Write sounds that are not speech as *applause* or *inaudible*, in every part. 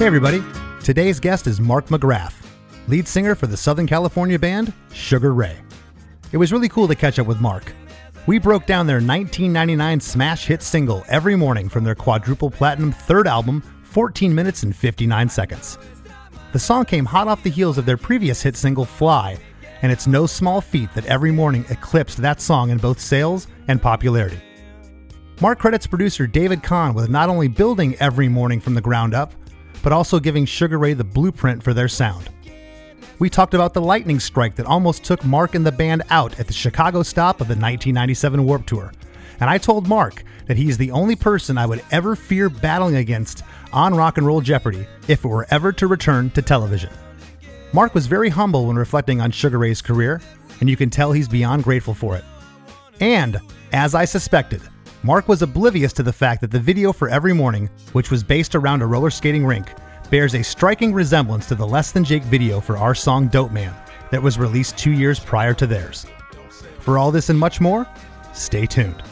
Hey, everybody. Today's guest is Mark McGrath, lead singer for the Southern California band Sugar Ray. It was really cool to catch up with Mark. We broke down their 1999 smash hit single every morning from their quadruple platinum third album, 14 minutes and 59 seconds. The song came hot off the heels of their previous hit single, Fly, and it's no small feat that every morning eclipsed that song in both sales and popularity. Mark credits producer David Kahne with not only building every morning from the ground up, but also giving Sugar Ray the blueprint for their sound. We talked about the lightning strike that almost took Mark and the band out at the Chicago stop of the 1997 Warped Tour. And I told Mark that he's the only person I would ever fear battling against on Rock and Roll Jeopardy if it were ever to return to television. Mark was very humble when reflecting on Sugar Ray's career, and you can tell he's beyond grateful for it. And, as I suspected, Mark was oblivious to the fact that the video for Every Morning, which was based around a roller skating rink, bears a striking resemblance to the Less Than Jake video for our song Dope Man that was released two years prior to theirs. For all this and much more, stay tuned.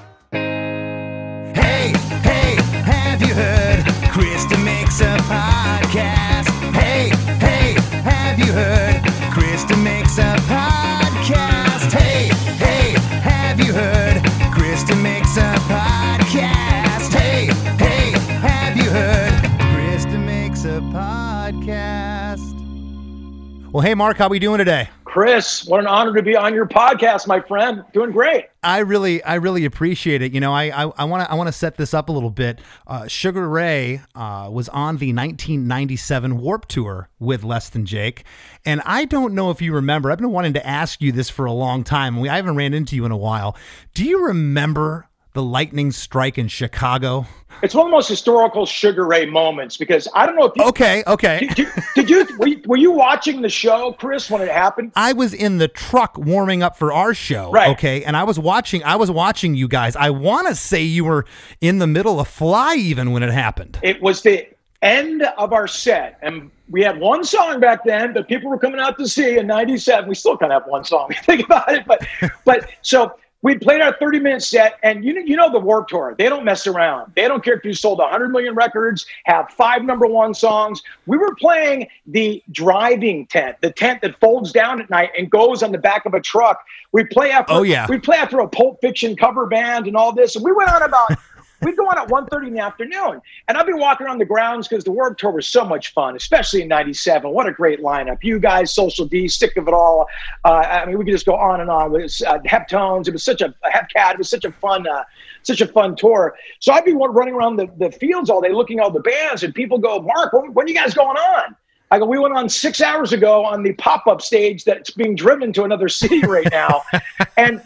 Well, hey Mark, how are we doing today? Chris, what an honor to be on your podcast, my friend. Doing great. I really, I really appreciate it. You know, I, I want to, I want to set this up a little bit. Uh, Sugar Ray uh, was on the 1997 Warped Tour with Less Than Jake, and I don't know if you remember. I've been wanting to ask you this for a long time. We, I haven't ran into you in a while. Do you remember the lightning strike in Chicago? It's one of the most historical Sugar Ray moments because I don't know if you. Okay, okay. Did, did you were, you were you watching the show, Chris, when it happened? I was in the truck warming up for our show. Right. Okay. And I was watching I was watching you guys. I wanna say you were in the middle of fly even when it happened. It was the end of our set, and we had one song back then that people were coming out to see in '97. We still kind of have one song. *laughs* Think about it, but but so. We played our 30 minute set, and you know, you know the Warped Tour. They don't mess around. They don't care if you sold 100 million records, have five number one songs. We were playing the driving tent, the tent that folds down at night and goes on the back of a truck. We play after. Oh, yeah. We play after a Pulp Fiction cover band and all this, and we went on about. We'd go on at 1.30 in the afternoon. And I'd be walking around the grounds because the Warped Tour was so much fun, especially in 97. What a great lineup. You guys, Social D, Sick of It All. Uh, I mean, we could just go on and on. with uh, Heptones. It was such a, Hepcat. It was such a fun, uh, such a fun tour. So I'd be running around the, the fields all day looking at all the bands and people go, Mark, when, when are you guys going on? I go, we went on six hours ago on the pop-up stage that's being driven to another city right now. *laughs* and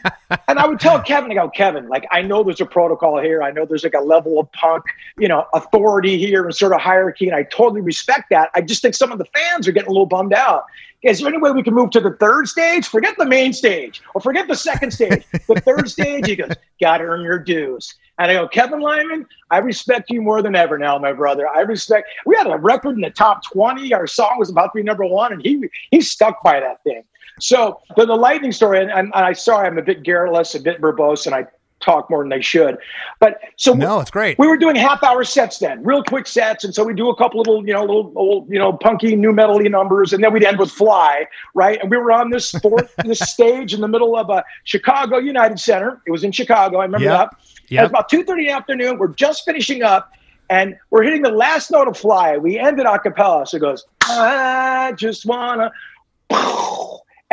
and I would tell Kevin, I go, Kevin, like I know there's a protocol here. I know there's like a level of punk, you know, authority here and sort of hierarchy. And I totally respect that. I just think some of the fans are getting a little bummed out. Is there any way we can move to the third stage? Forget the main stage or forget the second stage. The third stage, he goes, gotta earn your dues. And I go, Kevin Lyman, I respect you more than ever now, my brother. I respect. We had a record in the top 20. Our song was about to be number one, and he he stuck by that thing. So the, the lightning story, and, and I sorry, I'm a bit garrulous, a bit verbose, and I talk more than they should. But so no, it's great. We were doing half hour sets then, real quick sets, and so we do a couple little, you know, little old, you know, punky new metally numbers, and then we'd end with "Fly," right? And we were on this fourth *laughs* this stage in the middle of a Chicago United Center. It was in Chicago. I remember Yep. that. Yep. It was about two thirty in the afternoon. We're just finishing up. And we're hitting the last note of fly. We ended a cappella. So it goes, I just wanna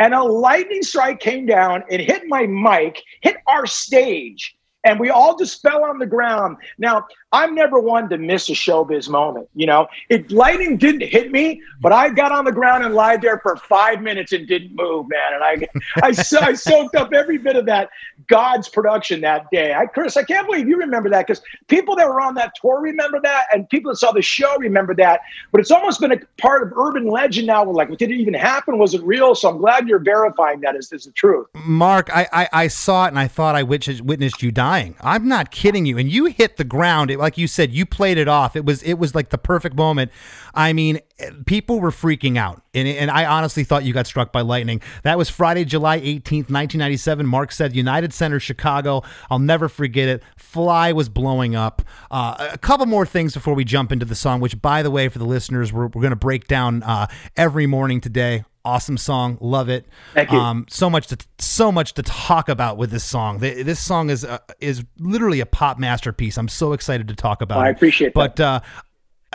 and a lightning strike came down. And hit my mic, hit our stage, and we all just fell on the ground. Now, I'm never one to miss a showbiz moment. You know, it lightning didn't hit me, but I got on the ground and lied there for five minutes and didn't move, man. And I, *laughs* I, I soaked up every bit of that God's production that day. I, Chris, I can't believe you remember that because people that were on that tour remember that, and people that saw the show remember that. But it's almost been a part of urban legend now. We're like, did it even happen? Was it real? So I'm glad you're verifying that as, as the truth. Mark, I, I, I saw it and I thought I witnessed, you you dying. I'm not kidding you. And you hit the ground. It, like you said, you played it off. It was it was like the perfect moment. I mean, people were freaking out. And, and I honestly thought you got struck by lightning. That was Friday, July 18th, 1997. Mark said United Center, Chicago. I'll never forget it. Fly was blowing up. Uh, a couple more things before we jump into the song, which, by the way, for the listeners, we're, we're going to break down uh, every morning today. Awesome song, love it. Thank you. Um, so much to so much to talk about with this song. This song is uh, is literally a pop masterpiece. I'm so excited to talk about. I it. appreciate that. But uh,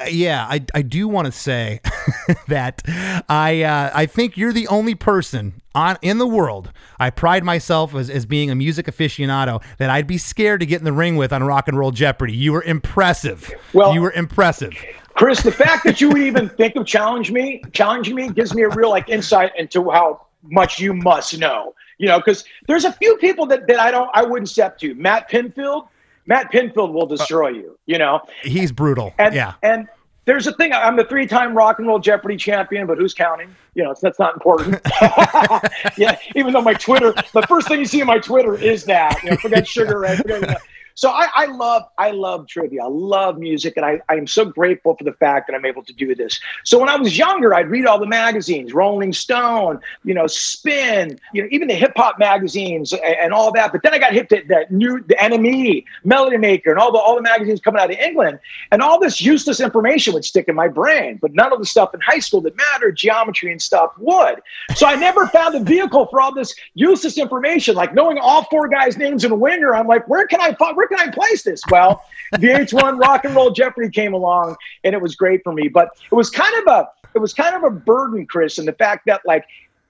yeah, I I do want to say *laughs* that I uh, I think you're the only person on in the world. I pride myself as, as being a music aficionado that I'd be scared to get in the ring with on Rock and Roll Jeopardy. You were impressive. Well- you were impressive. Chris, the fact that you would even think of challenge me, challenging me, gives me a real like insight into how much you must know. You know, because there's a few people that, that I don't, I wouldn't step to. Matt Pinfield, Matt Pinfield will destroy you. You know, He's brutal. and yeah. and there's a thing. I'm the three-time Rock and Roll Jeopardy champion, but who's counting? You know, that's not important. *laughs* *laughs* yeah, even though my Twitter, the first thing you see on my Twitter is that. You know, forget Sugar Ray. Forget that. So I, I love I love trivia. I love music, and I, I am so grateful for the fact that I'm able to do this. So when I was younger, I'd read all the magazines, Rolling Stone, you know, Spin, you know, even the hip hop magazines and, and all that. But then I got hit to that new the NME, Melody Maker, and all the all the magazines coming out of England, and all this useless information would stick in my brain, but none of the stuff in high school that mattered, geometry and stuff, would. So I never found a vehicle for all this useless information, like knowing all four guys' names in a winger. I'm like, where can I fi- where can I place this? Well, VH1 Rock and Roll Jeopardy came along, and it was great for me. But it was kind of a it was kind of a burden, Chris, and the fact that like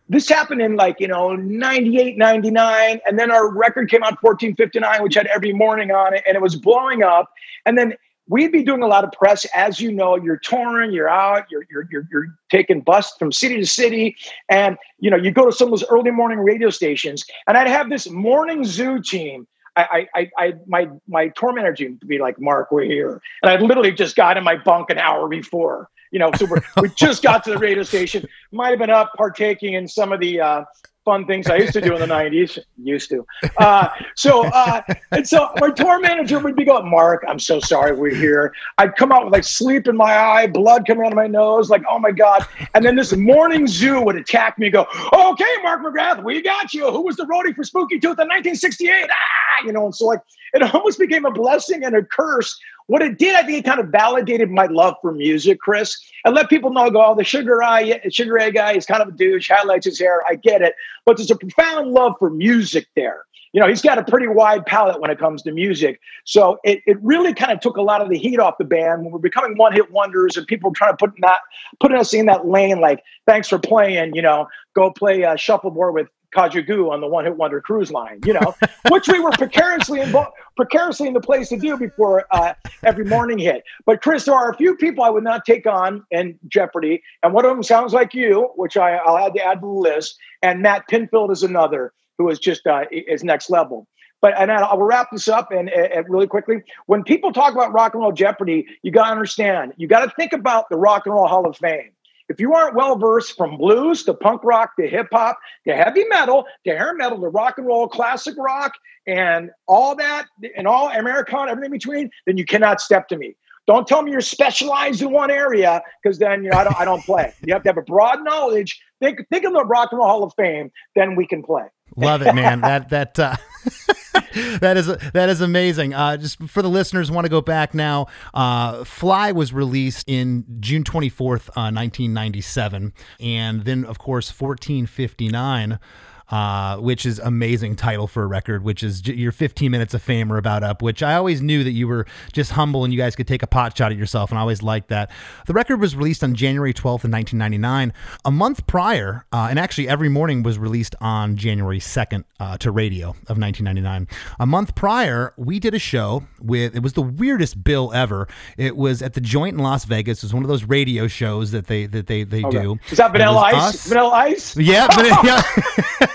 this happened in like you know 98 99 and then our record came out 1459 which had every morning on it and it was blowing up and then we'd be doing a lot of press as you know you're touring you're out you're you're you're, you're taking bus from city to city and you know you go to some of those early morning radio stations and i'd have this morning zoo team I, I, I, my, my tour manager would be like, Mark, we're here. And I literally just got in my bunk an hour before, you know, so we just got to the radio station, might have been up partaking in some of the, uh, fun things I used to do in the '90s. Used to. Uh, so uh, and so my tour manager would be going, Mark, I'm so sorry we're here. I'd come out with like sleep in my eye, blood coming out of my nose, like oh my god. And then this morning zoo would attack me go, okay, Mark McGrath, we got you. Who was the roadie for Spooky Tooth in 1968? Ah, you know. And so like it almost became a blessing and a curse. What it did, I think, it kind of validated my love for music, Chris, and let people know, go, oh, the Sugar Eye, Sugar Ray guy is kind of a douche, highlights his hair. I get it, but there's a profound love for music there. You know, he's got a pretty wide palette when it comes to music. So it, it really kind of took a lot of the heat off the band when we're becoming one hit wonders and people trying to put that putting us in that lane. Like, thanks for playing. You know, go play uh, shuffleboard with Kajagoogoo on the One Hit Wonder Cruise Line, you know, *laughs* which we were precariously precariously in the place to do before uh, every morning hit. But Chris, there are a few people I would not take on in Jeopardy, and one of them sounds like you, which I, will add to add to the list, and Matt Pinfield is another who is just uh, is next level. But and I'll wrap this up and, and, really quickly. When people talk about Rock and Roll Jeopardy, you got to understand, you got to think about the Rock and Roll Hall of Fame. If you aren't well versed from blues to punk rock to hip hop to heavy metal to hair metal to rock and roll, classic rock, and all that, and all Americana, everything in between, then you cannot step to me. Don't tell me you're specialized in one area because then you know I don't I don't play. You have to have a broad knowledge. Think think of the Rock and Roll Hall of Fame, then we can play. Love it, man. that that uh, that is that is amazing. Uh, just for the listeners, want to go back now. Uh, Fly was released in June twenty fourth, uh, nineteen ninety seven, and then of course fourteen fifty nine uh, which is amazing title for a record, which is j- your 15 minutes of fame are about up, which I always knew that you were just humble and you guys could take a pot shot at yourself, and I always liked that. The record was released on January 12th in 1999. A month prior, uh, and actually every morning was released on January 2nd uh, to radio of 1999. A month prior, we did a show with, it was the weirdest bill ever. It was at the Joint in Las Vegas. It was one of those radio shows that they that they, they okay. do. Is that Vanilla Ice? Us. Vanilla Ice? Yeah. *laughs* yeah. *laughs*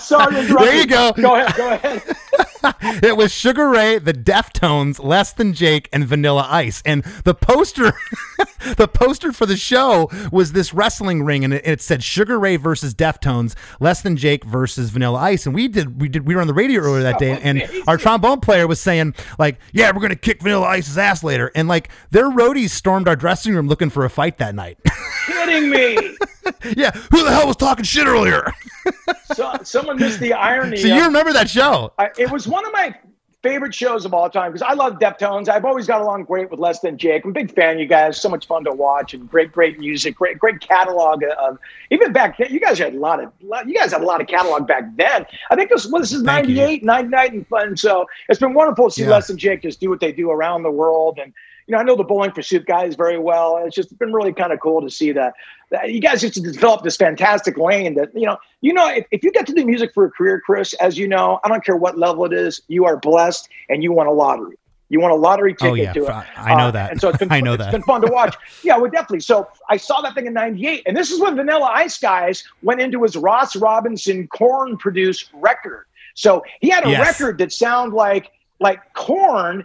Sorry, there you go. Go ahead. Go ahead. *laughs* it was Sugar Ray, the Deftones, Less Than Jake, and Vanilla Ice. And the poster, *laughs* the poster for the show was this wrestling ring, and it, it, said Sugar Ray versus Deftones, Less Than Jake versus Vanilla Ice. And we did, we did, we were on the radio earlier that day, and our trombone player was saying like, "Yeah, we're gonna kick Vanilla Ice's ass later." And like, their roadies stormed our dressing room looking for a fight that night. *laughs* Kidding me? yeah. Who the hell was talking shit earlier? so, someone missed the irony. So you remember that show? I, it was one of my favorite shows of all time because I love Deftones. I've always got along great with Less Than Jake. I'm a big fan of you guys. So much fun to watch and great, great music, great, great catalog of even back then. You guys had a lot of you guys had a lot of catalog back then. I think this well, this is 98, 99 and fun. So it's been wonderful to see yeah. Less Than Jake just do what they do around the world and you know, I know the Bowling for Soup guys very well. It's just been really kind of cool to see that, that you guys just developed this fantastic lane that, you know, you know, if, if you get to do music for a career, Chris, as you know, I don't care what level it is, you are blessed and you won a lottery. You want a lottery ticket oh, yeah. to it. I know uh, that. And so it's *laughs* been, I know it's that. been fun to watch. *laughs* yeah, well, definitely. So I saw that thing in 98. And this is when Vanilla Ice guys went into his Ross Robinson Korn produced record. So he had a yes. record that sounded like like Korn,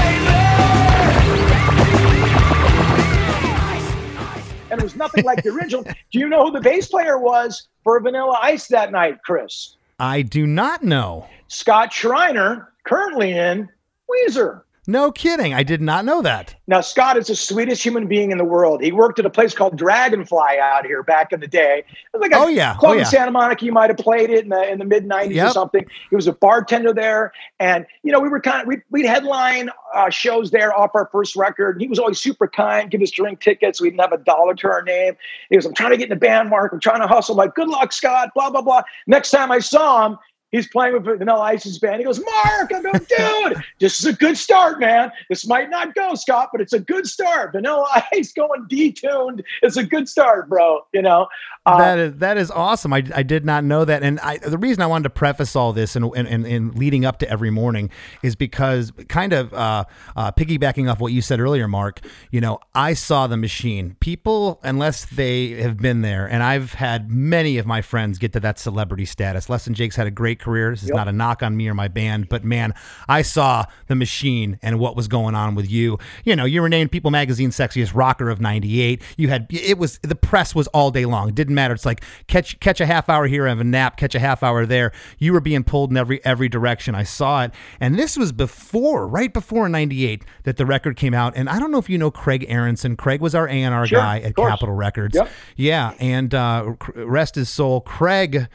and it was nothing like the original. Do you know who the bass player was for Vanilla Ice that night, Chris? I do not know. Scott Shriner, currently in Weezer. No kidding. I did not know that. Now, Scott is the sweetest human being in the world. He worked at a place called Dragonfly out here back in the day. It was like a oh, yeah. club oh, yeah. in Santa Monica. You might have played it in the in the mid 90s yep. or something. He was a bartender there. And, you know, we were kind of, we, we'd headline uh, shows there off our first record. He was always super kind, give us drink tickets. We didn't have a dollar to our name. He was, I'm trying to get in the band, Mark. I'm trying to hustle. I'm like, good luck, Scott, blah, blah, blah. Next time I saw him, He's playing with Vanilla Ice's band. He goes, Mark, I'm go, dude, *laughs* this is a good start, man. This might not go, Scott, but it's a good start. Vanilla Ice going detuned. It's a good start, bro. You know, uh, that is that is awesome. I, I did not know that, and I, the reason I wanted to preface all this and and, and, and leading up to every morning is because kind of uh, uh, piggybacking off what you said earlier, Mark. You know, I saw the machine. People, unless they have been there, and I've had many of my friends get to that celebrity status. Less Than Jake's had a great career. This is yep. not a knock on me or my band, but man, I saw the machine and what was going on with you. You know, you were named People Magazine's sexiest rocker of '98. You had it was the press was all day long. It didn't matter. It's like catch catch a half hour here, have a nap, catch a half hour there. You were being pulled in every every direction. I saw it, and this was before, right before '98, that the record came out. And I don't know if you know Craig Aronson. Craig was our A and R guy at Capitol Records. Yep. Yeah, and uh, rest his soul, Craig.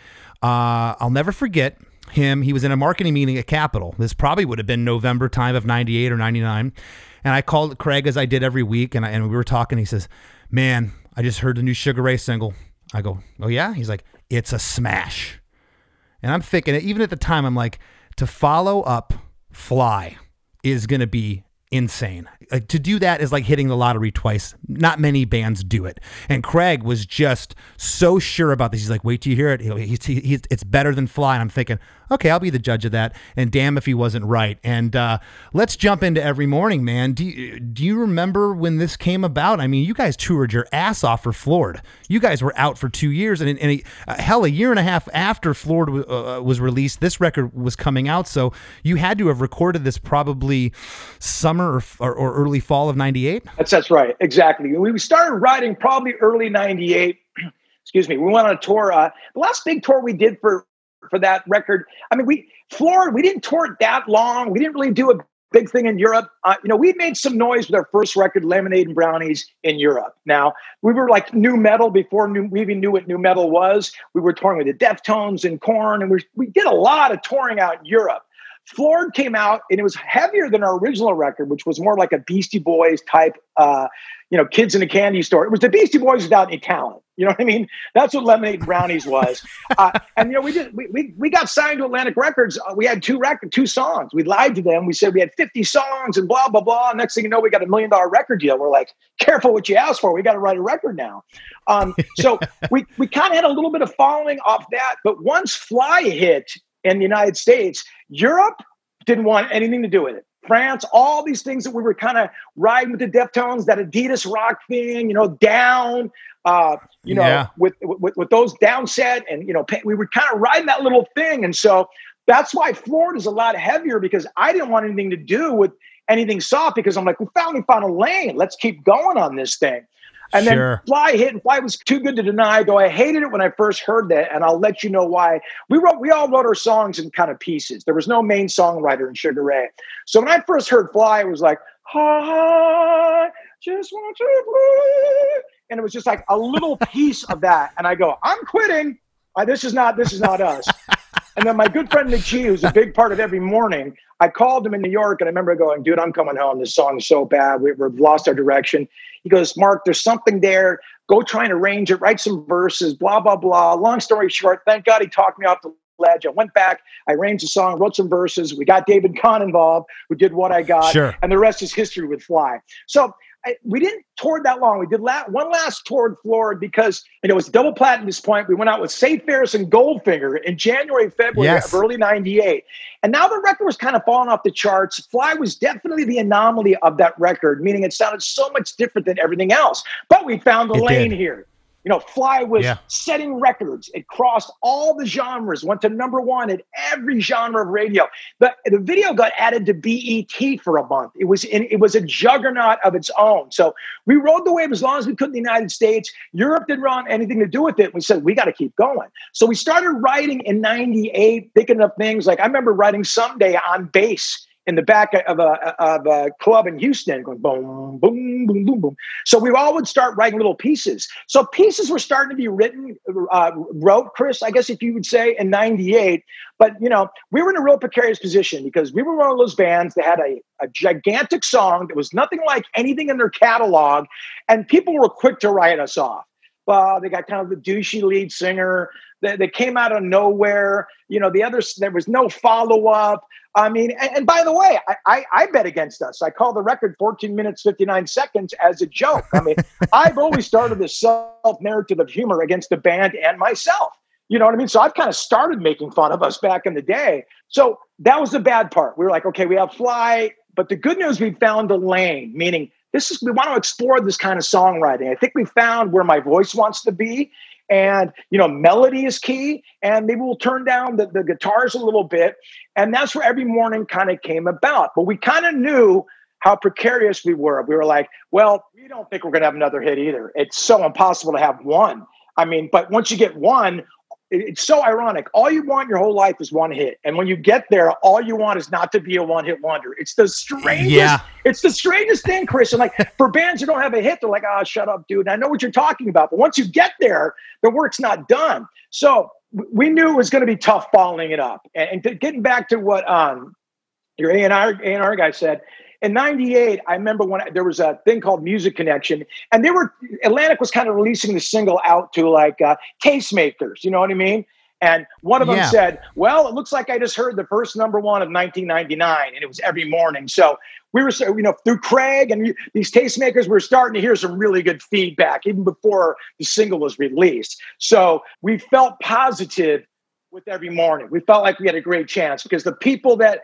Uh, I'll never forget. him. He was in a marketing meeting at Capitol. This probably would have been November time of 98 or 99. And I called Craig as I did every week and, I, and we were talking. He says, Man, I just heard the new Sugar Ray single. I go, Oh, yeah? He's like, It's a smash. And I'm thinking, even at the time, I'm like, to follow up Fly is going to be insane. Like, to do that is like hitting the lottery twice. Not many bands do it. And Craig was just so sure about this. He's like, wait till you hear it. He's, he's, it's better than Fly. And I'm thinking, okay, I'll be the judge of that. And damn if he wasn't right. And uh, let's jump into every morning, man. Do you, do you remember when this came about? I mean, you guys toured your ass off for Floored. You guys were out for two years. And, and uh, hell, a year and a half after Floored uh, was released, this record was coming out. So you had to have recorded this probably summer or, or early fall of 98? That's, that's right. Exactly. We started writing probably early 98. *clears throat* Excuse me. We went on a tour. Uh, the last big tour we did for for that record. I mean, we Floored, we didn't tour it that long. We didn't really do a big thing in Europe. Uh, you know, we made some noise with our first record, Lemonade and Brownies, in Europe. Now, we were like new metal before new, we even knew what new metal was. We were touring with the Deftones and Korn, and we, we did a lot of touring out in Europe. Floored came out and it was heavier than our original record, which was more like a Beastie Boys type, uh, you know, kids in a candy store. It was the Beastie Boys without any talent. You know what I mean? That's what Lemonade Brownies was. *laughs* Uh, and you know, we did we, we we got signed to Atlantic Records. Uh, we had two record two songs. We lied to them. We said we had 50 songs and blah blah blah. Next thing you know, we got a million dollar record deal. We're like, careful what you ask for. We got to write a record now. Um, so *laughs* we we kind of had a little bit of following off that. But once Fly hit in the United States, Europe didn't want anything to do with it. France, all these things that we were kind of riding with the Deftones, that Adidas rock thing, you know, down, uh, you know, yeah. with, with, with those downset, and you know, we were kind of riding that little thing, and so that's why Floored is a lot heavier because I didn't want anything to do with anything soft because I'm like, we finally found a lane. Let's keep going on this thing. And sure. then Fly hit, and Fly was too good to deny. Though I hated it when I first heard that, and I'll let you know why. We wrote, we all wrote our songs in kind of pieces. There was no main songwriter in Sugar Ray. So when I first heard Fly, it was like, "Hi, just want to play," and it was just like a little piece of that. And I go, "I'm quitting. Uh, this is not. This is not us." And then my good friend Nick G, who's a big part of every morning, I called him in New York and I remember going, dude, I'm coming home. This song is so bad. We've lost our direction. He goes, Mark, there's something there. Go try and arrange it, write some verses, blah, blah, blah. Long story short, thank God he talked me off the ledge. I went back, I arranged a song, wrote some verses. We got David Kahne involved, who did what I got. Sure. And the rest is history with Fly. So I, we didn't tour that long. We did la- one last tour in Florida because you know, it was double platinum at this point. We went out with Save Ferris and Goldfinger in January, February yes. of early 98. And now the record was kind of falling off the charts. Fly was definitely the anomaly of that record, meaning it sounded so much different than everything else. But we found the it lane did. here. You know, Fly was yeah. setting records. It crossed all the genres, went to number one at every genre of radio. But the video got added to BET for a month. It was in, it was a juggernaut of its own. So we rode the wave as long as we could in the United States. Europe didn't want anything to do with it. We said we got to keep going. So we started writing in '98, picking up things like I remember writing "Someday" on bass in the back of a, of a club in Houston, going boom, boom, boom, boom, boom. So we all would start writing little pieces. So pieces were starting to be written, uh, wrote, Chris, I guess if you would say, in 98. But, you know, we were in a real precarious position because we were one of those bands that had a, a gigantic song that was nothing like anything in their catalog, and people were quick to write us off. Well, they got kind of the douchey lead singer They, that came out of nowhere. You know, the others, there was no follow up. I mean, and, and by the way, I, I, I, bet against us. I call the record 14 minutes, 59 seconds as a joke. I mean, *laughs* I've always started this self narrative of humor against the band and myself. You know what I mean? So I've kind of started making fun of us back in the day. So that was the bad part. We were like, okay, we have Fly, but the good news, we found a lane, meaning this is, we want to explore this kind of songwriting. I think we found where my voice wants to be and you know melody is key and maybe we'll turn down the, the guitars a little bit. And that's where every morning kind of came about. But we kind of knew how precarious we were. We were like well we don't think we're going to have another hit either. It's so impossible to have one. I mean but once you get one it's so ironic. All you want your whole life is one hit, and when you get there, all you want is not to be a one-hit wonder. It's the strangest. Yeah. It's the strangest thing, Chris. And like *laughs* for bands who don't have a hit, they're like, "Ah, oh, shut up, dude." I know what you're talking about, but once you get there, the work's not done. So we knew it was going to be tough following it up. And, and to, getting back to what um, your A and R A and R guy said, in 98 i remember when there was a thing called music connection and they were atlantic was kind of releasing the single out to like uh, tastemakers you know what i mean? And one of them Yeah. said well it looks like i just heard the first number one of 1999 and it was every morning. So we were you know through craig and these tastemakers we were starting to hear some really good feedback even before the single was released. So we felt positive with every morning. We felt like we had a great chance because the people that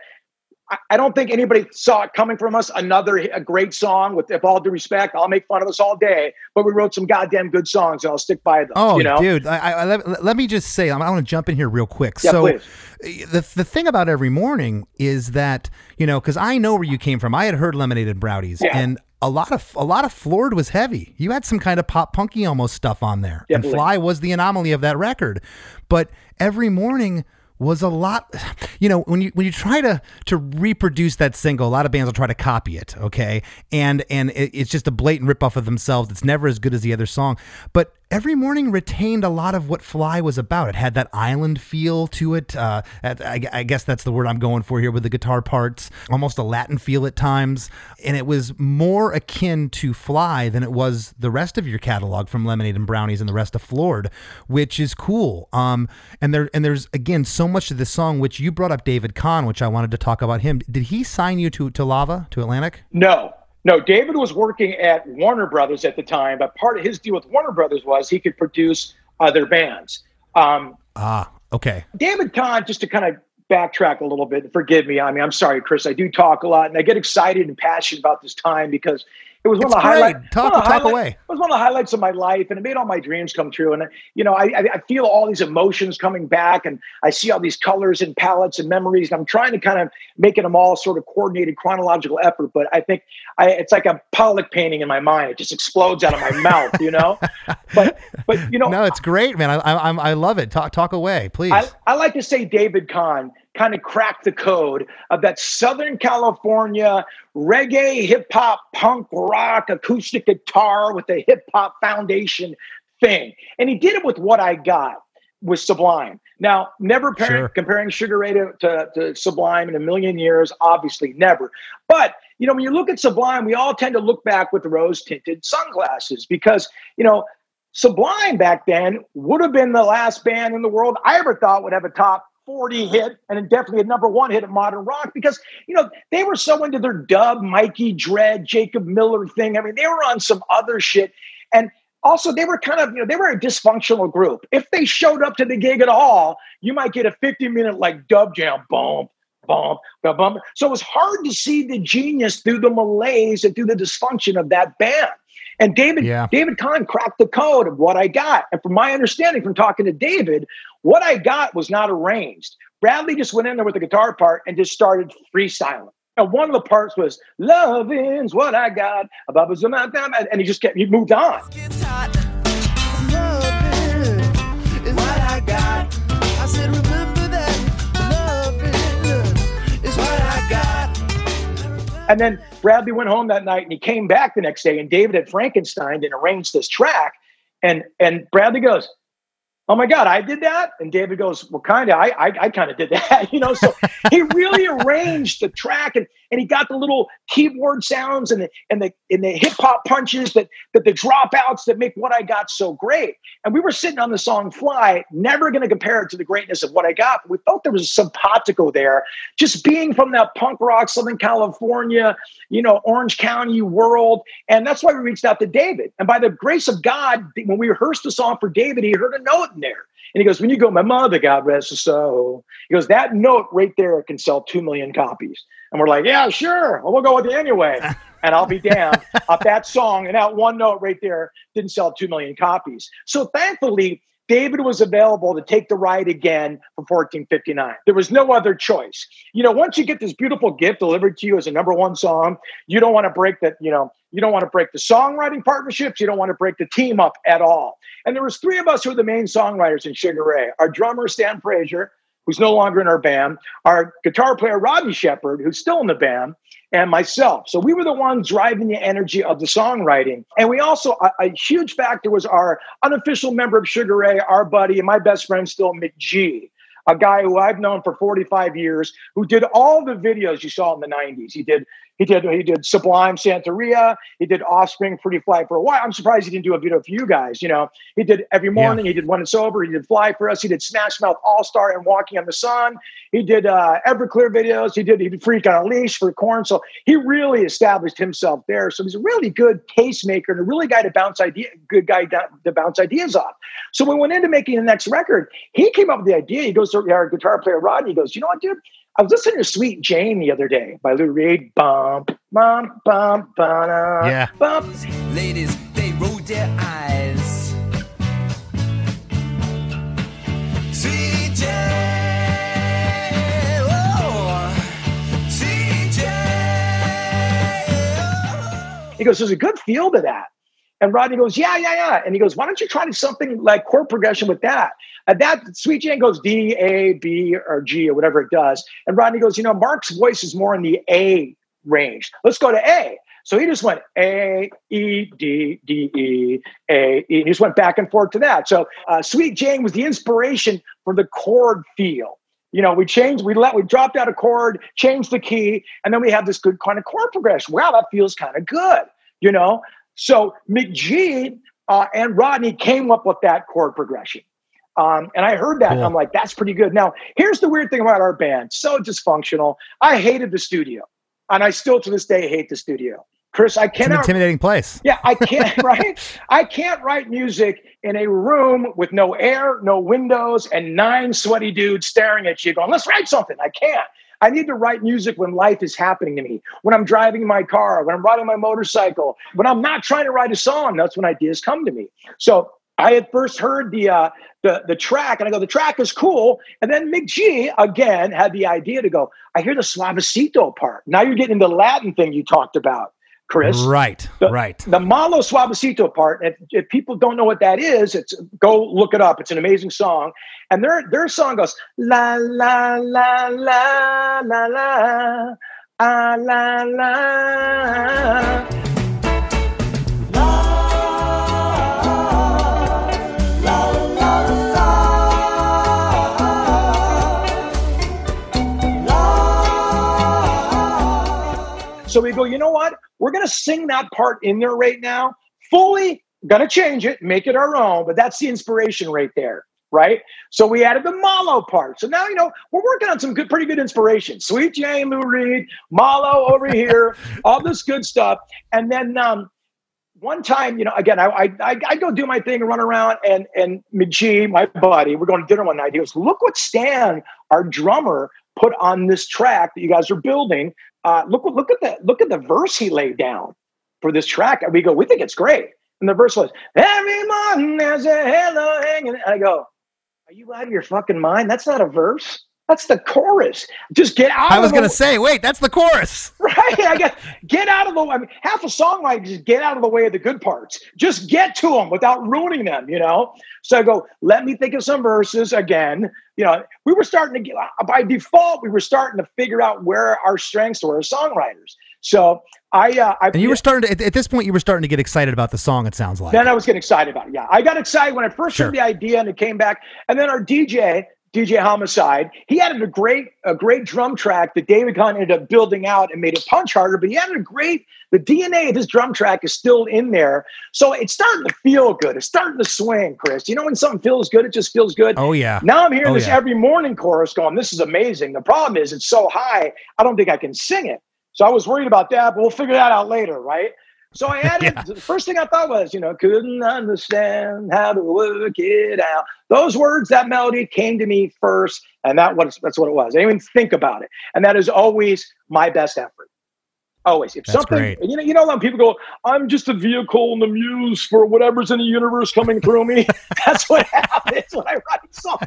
I- don't think anybody saw it coming from us. Another a great song with, if all due respect, I'll make fun of us all day, but we wrote some goddamn good songs and I'll stick by them. Oh, you know? dude! I, I, let, let me just say, I want to jump in here real quick. Yeah, so, please. the the thing about every morning is that you know, because I know where you came from. I had heard Lemonade and Brownies, Yeah. and a lot of a lot of Floored was heavy. You had some kind of pop punky almost stuff on there, and Definitely. Fly was the anomaly of that record. But every morning was a lot you know when you when you try to to reproduce that single a lot of bands will try to copy it okay? And and it, it's just a blatant ripoff of themselves. It's never as good as the other song. But every morning retained a lot of what fly was about. It had that island feel to it. Uh I, I guess that's the word i'm going for here with the guitar parts. Almost a latin feel at times. And it was more akin to fly than it was the rest of your catalog from lemonade and brownies and the rest of floored which is cool. Um and there and there's again so much to this song which you brought up david kahne which i wanted to talk about him. Did he sign you to to lava to atlantic? No, no. David was working at Warner Brothers at the time, but part of his deal with Warner Brothers was he could produce other bands. Um, ah okay David Kahne, just to kind of backtrack a little bit, forgive me. I mean, I'm sorry, Chris. I do talk a lot and I get excited and passionate about this time because it was one It's of the highlights. Talk- talk highlight- away. It was one of the highlights of my life and it made all my dreams come true. And, you know, I, I, I feel all these emotions coming back and I see all these colors and palettes and memories. And I'm trying to kind of making them all sort of coordinated chronological effort. But I think I, it's like a Pollock painting in my mind. It just explodes out of my *laughs* mouth, you know? But, but, you know, no it's great man i i, I love it talk talk away please I, I like to say David Kahne kind of cracked the code of that Southern California reggae, hip hop, punk rock, acoustic guitar with a hip hop foundation thing. And he did it with what I got with Sublime. Now, never par- Sure. comparing Sugar Ray to, to, to Sublime in a million years, obviously never. But, you know, when you look at Sublime, we all tend to look back with rose tinted sunglasses because, you know, Sublime back then would have been the last band in the world I ever thought would have a top 40 hit and definitely a number one hit at modern rock because, you know, they were so into their dub, Mikey Dread, Jacob Miller thing. I mean, they were on some other shit. And also, they were kind of, you know, they were a dysfunctional group. If they showed up to the gig at all, you might get a 50 minute like dub jam, boom, bump, bump, bump. So it was hard to see the genius through the malaise and through the dysfunction of that band. And David, Yeah. David Kahne cracked the code of what I got. And from my understanding from talking to David, what I got was not arranged. Bradley just went in there with the guitar part and just started freestyling. And one of the parts was "Loving's what I got," above his mouth, and he just kept he moved on. Gets hot. Loving is what I got. I said, remember that. Loving is what I got. And then Bradley went home that night and he came back the next day and David had Frankenstein and arranged this track. And and Bradley goes, Oh my God, I did that? And David goes, Well, kind of. I I, I kind of did that, *laughs* you know. So he really *laughs* arranged the track and and he got the little keyboard sounds and the and the and the hip hop punches that that the dropouts that make what I got so great. And we were sitting on the song Fly, never going to compare it to the greatness of what I got, but we felt there was some simpatico there. Just being from that punk rock, Southern California, you know, Orange County world. And that's why we reached out to David. And by the grace of God, when we rehearsed the song for David, he heard a note there. And he goes, When you go, my mother, God rest her soul. He goes, That note right there can sell 2 million copies. And we're like, Yeah, sure. Well, we'll go with it anyway. *laughs* And I'll be damned. Off that song and that one note right there didn't sell 2 million copies. So thankfully, David was available to take the ride again for 1459. There was no other choice. You know, once you get this beautiful gift delivered to you as a number one song, you don't want to break that, you know, you don't want to break the songwriting partnerships, you don't want to break the team up at all. And there was three of us who were the main songwriters in Sugar Ray. Our drummer, Stan Frazier, who's no longer in our band, our guitar player, Rodney Sheppard, who's still in the band, and myself. So we were the ones driving the energy of the songwriting. And we also, a, a huge factor was our unofficial member of Sugar Ray, our buddy, and my best friend still, McG a guy who I've known for 45 years, who did all the videos you saw in the 90s. He did he did he did Sublime Santeria. He did Offspring Pretty Fly for a while. I'm surprised he didn't do a video for you guys. You know, he did Every Morning. Yeah. He did When It's Over. He did Fly for Us. He did Smash Mouth All Star and Walking on the Sun. He did uh, Everclear videos. He did he did Freak on a Leash for Korn. So he really established himself there. So he's a really good tastemaker and a really guy to bounce idea, good guy to bounce ideas off. So we went into making the next record, he came up with the idea. He goes to our guitar player Rodney. He goes, you know what, dude? I was listening to Sweet Jane the other day by Lou Reed. Bump, bump, bump, bump, yeah. bump. Ladies, they roll their eyes. Sweet Jane, oh, Sweet Jane. Oh. He goes, there's a good feel to that. And Rodney goes, yeah, yeah, yeah. And he goes, why don't you try something like chord progression with that? And that Sweet Jane goes D, A, B, or G, or whatever it does. And Rodney goes, you know, Mark's voice is more in the A range. Let's go to A. So he just went A, E, D, D, E, A, E. And he just went back and forth to that. So uh, Sweet Jane was the inspiration for the chord feel. You know, we changed, we let, we dropped out a chord, changed the key, and then we have this good kind of chord progression. Wow, that feels kind of good, you know? So McG uh, and Rodney came up with that chord progression. Um, and I heard that, cool. and I'm like, that's pretty good. Now, here's the weird thing about our band so dysfunctional. I hated the studio, and I still to this day hate the studio. Chris, I cannot. It's an intimidating place. Yeah, I can't, *laughs* right? I can't write music in a room with no air, no windows, and nine sweaty dudes staring at you going, let's write something. I can't. I need to write music when life is happening to me, when I'm driving my car, when I'm riding my motorcycle, when I'm not trying to write a song. That's when ideas come to me. So I had first heard the uh, the the track, and I go, the track is cool. And then McG again had the idea to go. I hear the suavecito part. Now you're getting into the Latin thing you talked about. Chris. Right, the, right. The Malo Suavecito part, if, if, people don't know what that is, it's go look it up. It's an amazing song. And their their song goes la la la la la la ah, la la. So we go, you know what? We're going to sing that part in there right now, fully going to change it, make it our own, but that's the inspiration right there. Right. So we added the Malo part. So now, you know, we're working on some good, pretty good inspiration. Sweet Jane, Lou Reed, Malo over here, *laughs* all this good stuff. And then, um, one time, you know, again, I, I I go do my thing and run around, and and McG, my buddy, we're going to dinner one night. He goes, "Look what Stan, our drummer, put on this track that you guys are building uh, look look at the look at the verse he laid down for this track. And we go, we think it's great. And the verse was, every morning there's a halo hanging. And I go, are you out of your fucking mind? That's not a verse. That's the chorus. Just get out. I was going to say, wait, that's the chorus, *laughs* right? I guess get out of the. I mean, half a song like just get out of the way of the good parts. Just get to them without ruining them. You know. So I go, let me think of some verses again. You know, we were starting to get by default. We were starting to figure out where our strengths were as songwriters. So I, uh, I and you were starting to, at this point, you were starting to get excited about the song. It sounds like. Then I was getting excited about it. Yeah, I got excited when I first sure. heard the idea and it came back. And then our DJ, DJ Homicide. He added a great, a great drum track that David Kahne ended up building out and made it punch harder. But he added a great, the DNA of his drum track is still in there. So it's starting to feel good. It's starting to swing, Chris. You know when something feels good, it just feels good. Oh yeah. Now I'm hearing oh, this yeah. every morning chorus going, this is amazing. The problem is it's so high, I don't think I can sing it. So I was worried about that, but we'll figure that out later, right? So I *laughs* added yeah. the first thing I thought was, you know, couldn't understand how to work it out. Those words, that melody came to me first, and that was that's what it was. I didn't even think about it. And that is always my best effort. Always. If that's something great. you know, you know when people go, I'm just a vehicle and the muse for whatever's in the universe coming through me. *laughs* *laughs* that's what happens *laughs* when I write song.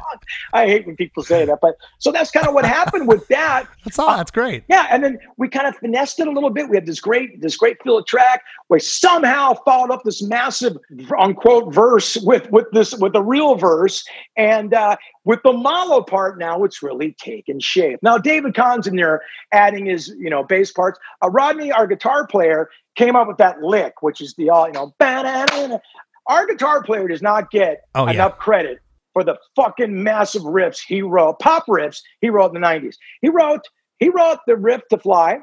I hate when people say that, but so that's kind of what happened with that. That's all. That's great. Yeah, and then we kind of finessed it a little bit. We had this great, this great fill of track. We somehow followed up this massive unquote verse with with this with a real verse, and uh, with the Malo part now, it's really taken shape. Now David Kahne's in there adding his you know bass parts. Uh, Rodney, our guitar player, came up with that lick, which is the all you know. Our guitar player does not get Oh, yeah. enough credit for the fucking massive riffs he wrote, pop riffs he wrote in the 90s. He wrote he wrote the riff to fly.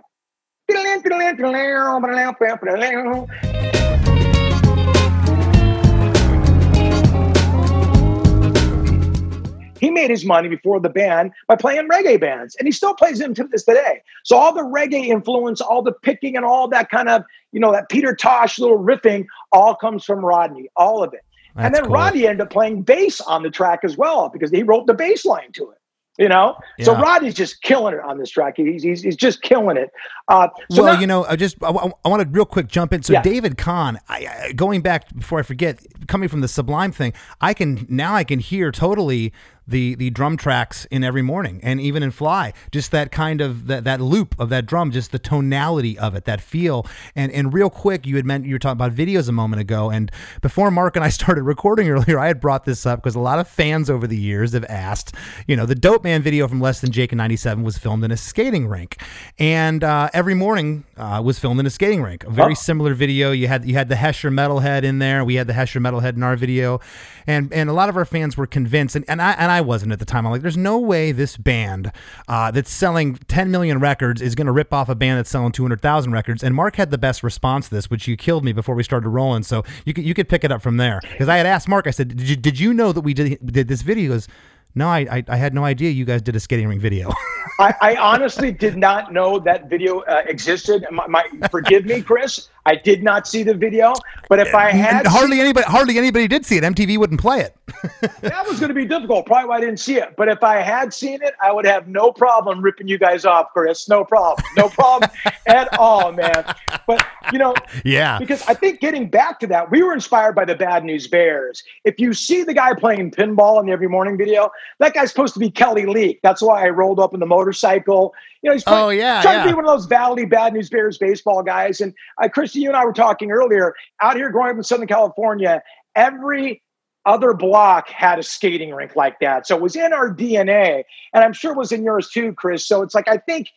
He made his money before the band by playing reggae bands, and he still plays them to this today. So all the reggae influence, all the picking, and all that kind of, you know, that Peter Tosh little riffing, all comes from Rodney, all of it. and then cool. Rodney ended up playing bass on the track as well because he wrote the bass line to it. You know, so Yeah. Rodney's just killing it on this track. He's he's, he's just killing it. Uh, so well, now- you know, I just I, want to real quick jump in. So Yeah. David Kahne, I, I, going back before I forget, coming from the Sublime thing, I can now I can hear totally the the drum tracks in every morning and even in Fly, just that kind of that, that loop of that drum, just the tonality of it, that feel. And and real quick, you had meant you were talking about videos a moment ago, and before Mark and I *laughs* started recording earlier, I had brought this up because a lot of fans over the years have asked, you know, the Dope Man video from Less Than Jake in '97 was filmed in a skating rink, and uh, every morning uh, was filmed in a skating rink. A very Oh. similar video. You had you had the Hesher Metalhead in there. We had the Hesher Metalhead in our video, and and a lot of our fans were convinced, and, and I and I wasn't at the time. I'm like, there's no way this band uh, that's selling 10 million records is going to rip off a band that's selling 200,000 records. And Mark had the best response to this, which you killed me before we started rolling. So you could you could pick it up from there because I had asked Mark. I said, did you did you know that we did did this video? He goes. No, I, I I had no idea you guys did a skating rink video. *laughs* I, I honestly did not know that video uh, existed. My, my, forgive me, Chris. I did not see the video, but if I had And hardly anybody hardly anybody did see it. MTV wouldn't play it. *laughs* that was going to be difficult. Probably why I didn't see it. But if I had seen it, I would have no problem ripping you guys off, Chris. No problem. No problem *laughs* at all, man. But you know, Yeah. because I think getting back to that, we were inspired by the Bad News Bears. If you see the guy playing pinball in the Every Morning video, that guy's supposed to be Kelly Leak. That's why I rolled up in the motorcycle. You know, he's Oh, yeah, trying yeah. to be one of those Valley Bad News Bears baseball guys. And uh, Christy, you and I were talking earlier. Out here, growing up in Southern California, every other block had a skating rink like that. So it was in our DNA, and I'm sure it was in yours too, Chris. So it's like I think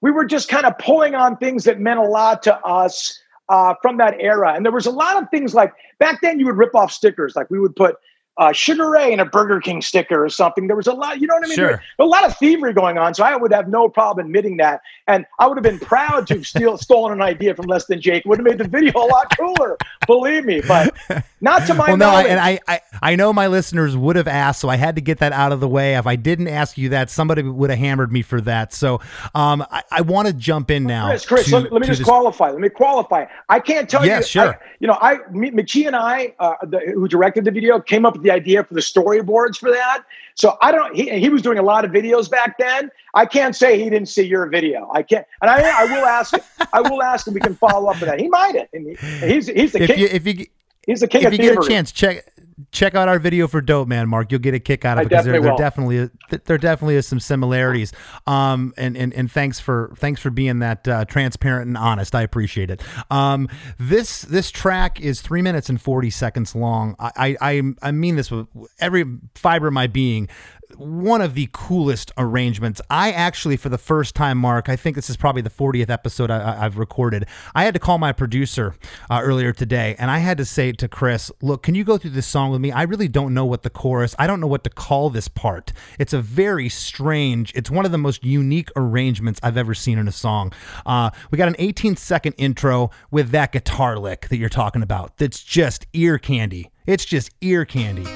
we were just kind of pulling on things that meant a lot to us uh, from that era. And there was a lot of things like back then you would rip off stickers, like we would put uh, Sugar Ray and a Burger King sticker or something. There was a lot, you know what I mean? Sure. A lot of thievery going on. So I would have no problem admitting that. And I would have been proud to have steal, *laughs* stolen an idea from Less Than Jake. Would have made the video a lot cooler, believe me. But *laughs* not to my well, no, I, and I, I, I know my listeners would have asked, so I had to get that out of the way. If I didn't ask you that, somebody would have hammered me for that. So, um, I, I want to jump in now. Chris, Chris, to- let me, let me just this- qualify. Let me qualify. I can't tell Yeah, you. sure. I, you know, I, McG and I, uh, the, who directed the video, came up with the idea for the storyboards for that. So I don't. He, he was doing a lot of videos back then. I can't say he didn't see your video. I can't, and I, I will ask. him. I will ask him. We can follow up with that. He might have. And he, he's he's the If king. you if you he's the king if you get a chance, check check out our video for Dope Man, Mark. You'll get a kick out of I it because there, definitely there definitely there definitely is some similarities. Um, and and and thanks for thanks for being that uh, transparent and honest. I appreciate it. Um, this this track is three minutes and forty seconds long. I I I, I mean this with every fiber of my being. One of the coolest arrangements. I actually, for the first time, Mark, I think this is probably the 40th episode I, I've recorded. I had to call my producer uh, earlier today, and I had to say to Chris, "Look, can you go through this song with me? I really don't know what the chorus. I don't know what to call this part. It's a very strange. It's one of the most unique arrangements I've ever seen in a song. Uh, we got an 18 second intro with that guitar lick that you're talking about. That's just ear candy. It's just ear candy."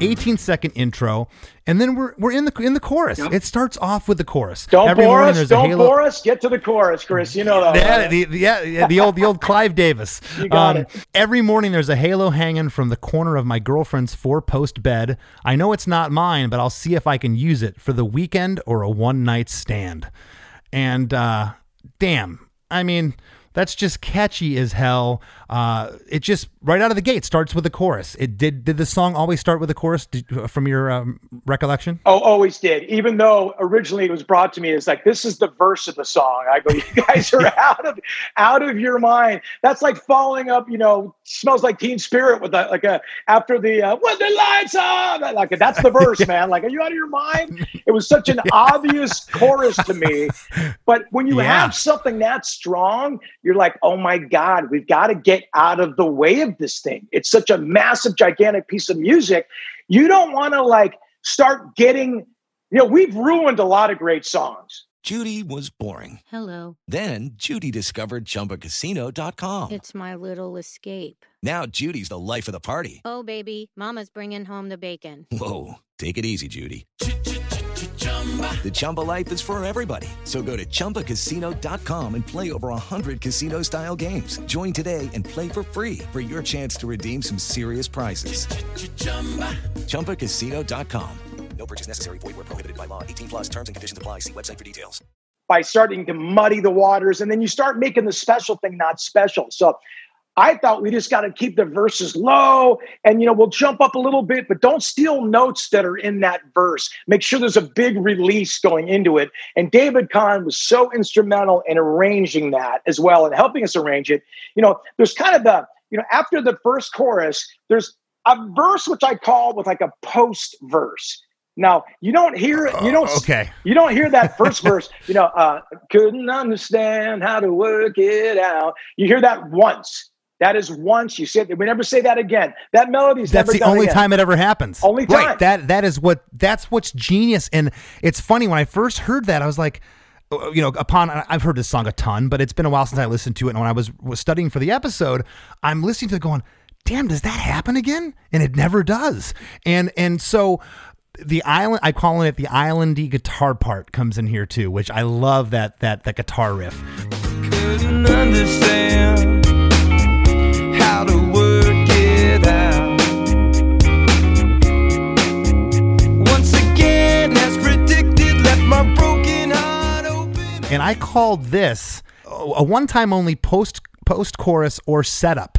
18 second intro, and then we're we're in the in the chorus. It starts off with the chorus. Don't Every bore morning us. there's a Don't halo. bore us. Get to the chorus, Chris. You know that. The, the- yeah, the old the old Clive Davis. Um, *laughs* You got it. Every morning there's a halo hanging from the corner of my girlfriend's four post bed. I know it's not mine, but I'll see if I can use it for the weekend or a one night stand. and uh, damn, I mean, that's just catchy as hell. Uh, it just right out of the gate starts with a chorus. It did. Did the song always start with a chorus did, from your um, recollection? Oh, always did. Even though originally it was brought to me as like this is the verse of the song. I go, *laughs* you guys are *laughs* out of out of your mind. That's like following up. You know, smells like Teen Spirit with a, like a after the uh, when the lights on. Like that's the verse, *laughs* yeah. man. Like, are you out of your mind? It was such an obvious chorus to me. But when you yeah. have something that strong, you're like, oh my god, we've got to get out of the way of this thing. It's such a massive, gigantic piece of music. You don't want to like start getting, you know, we've ruined a lot of great songs. Judy was boring. Hello. Then Judy discovered chumbacasino.com. It's my little escape. Now Judy's the life of the party. Oh, baby, Mama's bringing home the bacon. Whoa. Take it easy, Judy. The Chumba life is for everybody. So go to ChumbaCasino.com and play over 100 casino style games. Join today and play for free for your chance to redeem some serious prizes. Ch-ch-chumba. ChumbaCasino.com. No purchase necessary. Void where prohibited by law. 18 plus terms and conditions apply. See website for details. By starting to muddy the waters, and then you start making the special thing not special. So I thought we just got to keep the verses low and, you know, we'll jump up a little bit, but don't steal notes that are in that verse. Make sure there's a big release going into it. And David Kahne was so instrumental in arranging that as well and helping us arrange it. You know, there's kind of the, you know, after the first chorus, there's a verse which I call with like a post verse. Now you don't hear you don't uh, okay you don't hear that first *laughs* verse. You know, uh, couldn't understand how to work it out. You hear that once, that is once you said we never say that again. That melody is that's the only again. time it ever happens. Only time. Right. That that is what that's what's genius. And it's funny when I first heard that I was like, uh, you know, upon I've heard this song a ton, but it's been a while since I listened to it. And when I was was studying for the episode, I'm listening to it going, damn, does that happen again? And it never does. And and so the island I call it the islandy guitar part comes in here too, which I love that that that guitar riff. Couldn't understand And I called this a one-time only post post chorus or setup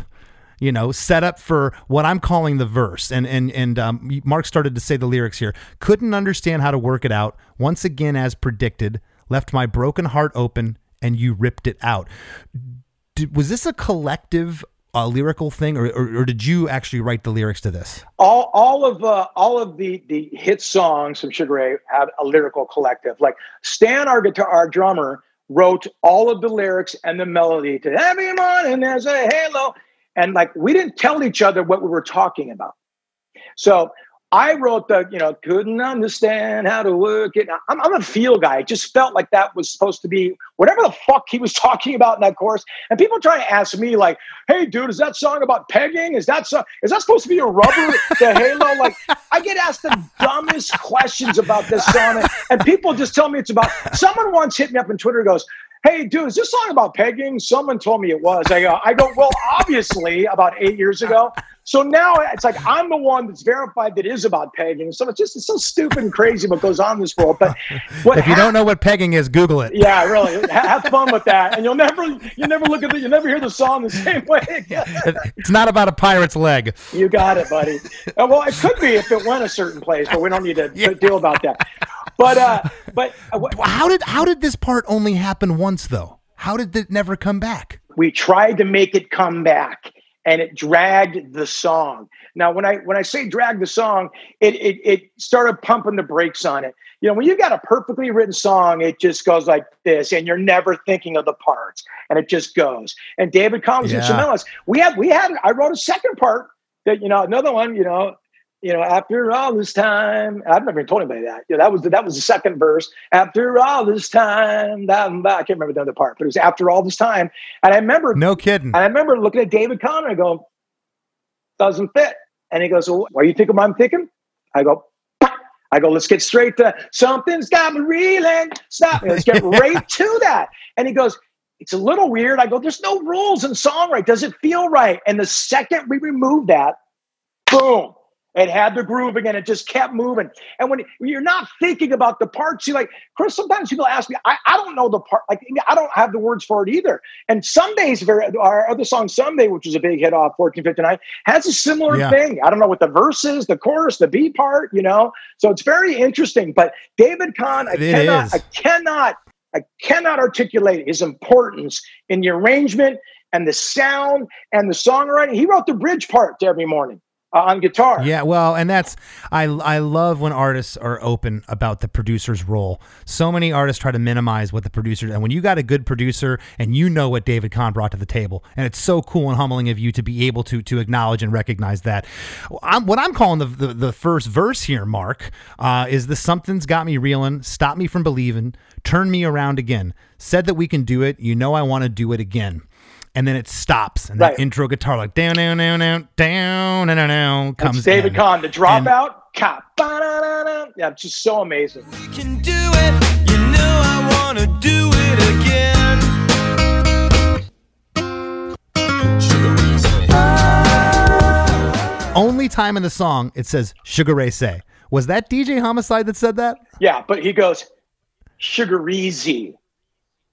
you know, set up for what I'm calling the verse. And and and um, Mark started to say the lyrics here. Couldn't understand how to work it out. Once again, as predicted, left my broken heart open, and you ripped it out. Did, was this a collective a lyrical thing, or, or, or, did you actually write the lyrics to this? All, all of uh, all of the the hit songs from Sugar Ray have a lyrical collective. Like Stan, our guitar, our drummer, wrote all of the lyrics and the melody to "Every Morning There's a Halo," and like we didn't tell each other what we were talking about. So I wrote the, you know, couldn't understand how to work it. I'm, I'm a feel guy. It just felt like that was supposed to be whatever the fuck he was *laughs* talking about in that course. And people try to ask me, like, hey, dude, is that song about pegging? Is that so? Is that supposed to be a rubber, the *laughs* halo? Like, I get asked the dumbest questions about this song. And, and people just tell me it's about, someone once hit me up on Twitter goes, hey, dude, is this song about pegging? Someone told me it was. I go, I go, well, obviously, about eight years ago. So now it's like I'm the one that's verified that is about pegging. So it's just it's so stupid and crazy what goes on in this world. But *laughs* what if you don't know what pegging is, Google it. Yeah, really, have fun with that, and you'll never you never look at the you never hear the song the same way. *laughs* it's not about a pirate's leg. You got it, buddy. Uh, well, it could be if it went a certain place, but we don't need to yeah. deal about that. But uh, but uh, how did how did this part only happen once though? How did it never come back? We tried to make it come back and it dragged the song. Now, when I when I say drag the song, it, it it started pumping the brakes on it. You know, when you've got a perfectly written song, it just goes like this, and you're never thinking of the parts, and it just goes. And David Collins yeah. and Chamelis, we had we had I wrote a second part that you know another one, you know, you know, after all this time, I've never told anybody that. You know, that was the, that was the second verse. After all this time, that, I can't remember the other part, but it was after all this time. And I remember, no kidding. And I remember looking at David Connor and go, doesn't fit. And he goes, well, what do you think I'm thinking? I go, I go, let's get straight to something's got me reeling. Stop. Let's get *laughs* right to that. And he goes, it's a little weird. I go, there's no rules in songwriting. Does it feel right? And the second we remove that, boom, It had the groove again. It just kept moving. And when, you're not thinking about the parts, you like, Chris, sometimes people ask me, I, I don't know the part. Like, I don't have the words for it either. And Someday's very, our other song, Sunday, which was a big hit off 1459, has a similar Yeah. thing. I don't know what the verse is, the chorus, the B part, you know? So it's very interesting. But David Kahne, I It cannot, is. I cannot, I cannot articulate his importance in the arrangement and the sound and the songwriting. He wrote the bridge part to every morning on guitar. Yeah, well, and that's I I love when artists are open about the producer's role. So many artists try to minimize what the producer and when you got a good producer and you know what David Kahne brought to the table, and it's so cool and humbling of you to be able to to acknowledge and recognize that. I'm, what I'm calling the, the the first verse here, Mark, uh, is the something's got me reeling, stop me from believing, turn me around again. Said that we can do it. You know I want to do it again. And then it stops, and that Right. intro guitar like down, down, down, down, down, down, down, down comes That's David in. Kahne, the dropout. Ka- Yeah, it's just so amazing. You can do it. You know I wanna do it again. only time in the song it says Sugar Ray Say. Was that DJ Homicide that said that? Yeah, but he goes, Sugar Easy.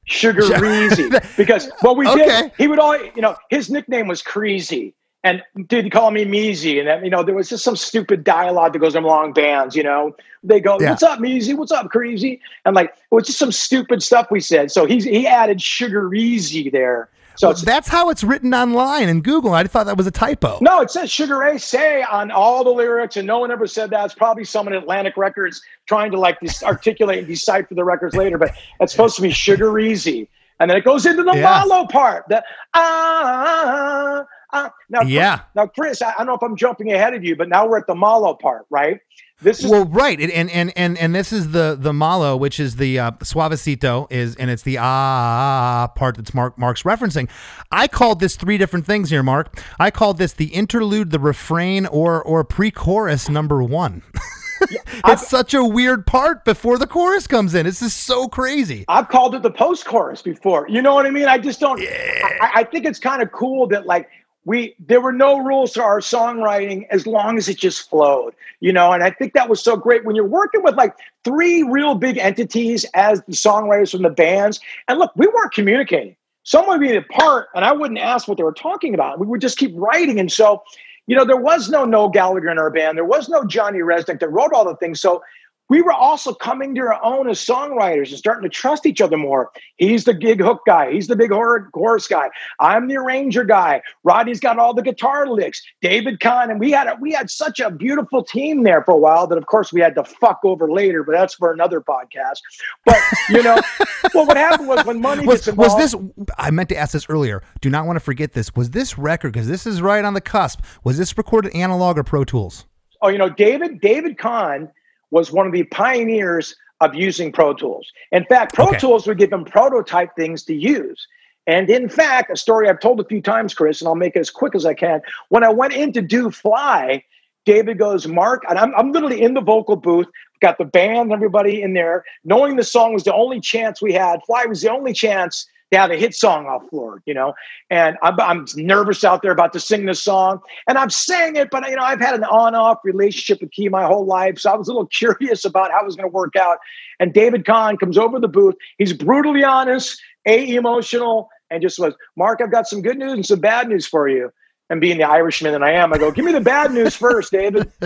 Sugar Easy. *laughs* Because what we Okay. did, he would always, you know, his nickname was Creasy. And dude, he called me Measy. And, you know, there was just some stupid dialogue that goes along bands, you know. They go, Yeah. What's up, Measy? What's up, Creasy? And like, it was just some stupid stuff we said. So he's, he added Sugar Easy there. So it's, That's how it's written online in Google. I thought that was a typo. No, it says Sugar Ray Say on all the lyrics, and no one ever said that. It's probably someone at Atlantic Records trying to like dis- articulate and decipher the records later, but it's supposed to be Sugar Easy. And then it goes into the Yeah. Malo part. The ah, ah. Now, Yeah. Now, Chris, I, I don't know if I'm jumping ahead of you, but now we're at the Malo part, right? This is Well, right, It- and and and and this is the the malo, which is the uh, suavecito, is and it's the ah part that's Mark Mark's referencing. I called this three different things here, Mark. I called this the interlude, the refrain, or or pre-chorus number one. *laughs* it's such a weird part before the chorus comes in. This is so crazy. I've called it the post chorus before. You know what I mean? I just don't. I, I think it's kind of cool that like we there were no rules to our songwriting as long as it just flowed. You know, and I think that was so great when you're working with like three real big entities as the songwriters from the bands. And look, we weren't communicating. Someone would be apart, and I wouldn't ask what they were talking about. We would just keep writing, and so. You know, there was no Noel Gallagher in our band. There was no Johnny Rzeznik that wrote all the things. So we were also coming to our own as songwriters and starting to trust each other more. He's the gig hook guy. He's the big hor- chorus guy. I'm the arranger guy. Rodney's got all the guitar licks. David Kahne, and we had a, we had such a beautiful team there for a while that of course we had to fuck over later, but that's for another podcast. But you know, *laughs* well, what happened was when money Was, gets was this? I meant to ask this earlier. Do not want to forget this. Was this record because this is right on the cusp? Was this recorded analog or Pro Tools? oh, you know, David David Kahne was one of the pioneers of using Pro Tools. In fact, Pro Okay. Tools would give prototype things to use. And in fact, a story I've told a few times, Chris, and I'll make it as quick as I can. When I went in to do Fly, David goes, Mark, and I'm, I'm literally in the vocal booth, got the band, everybody in there, knowing the song was the only chance we had. Fly was the only chance to have a hit song off Floored, you know. And I'm, I'm nervous out there about to sing this song, and I'm saying it, but you know, I've had an on-off relationship with Key my whole life, so I was a little *laughs* curious about how it was going to work out. And David Kahne comes over the booth. He's brutally honest, a emotional, and just was, Mark, I've got some good news and some bad news for you. And being the Irishman that I am, I go, give me the bad news first, David. *laughs*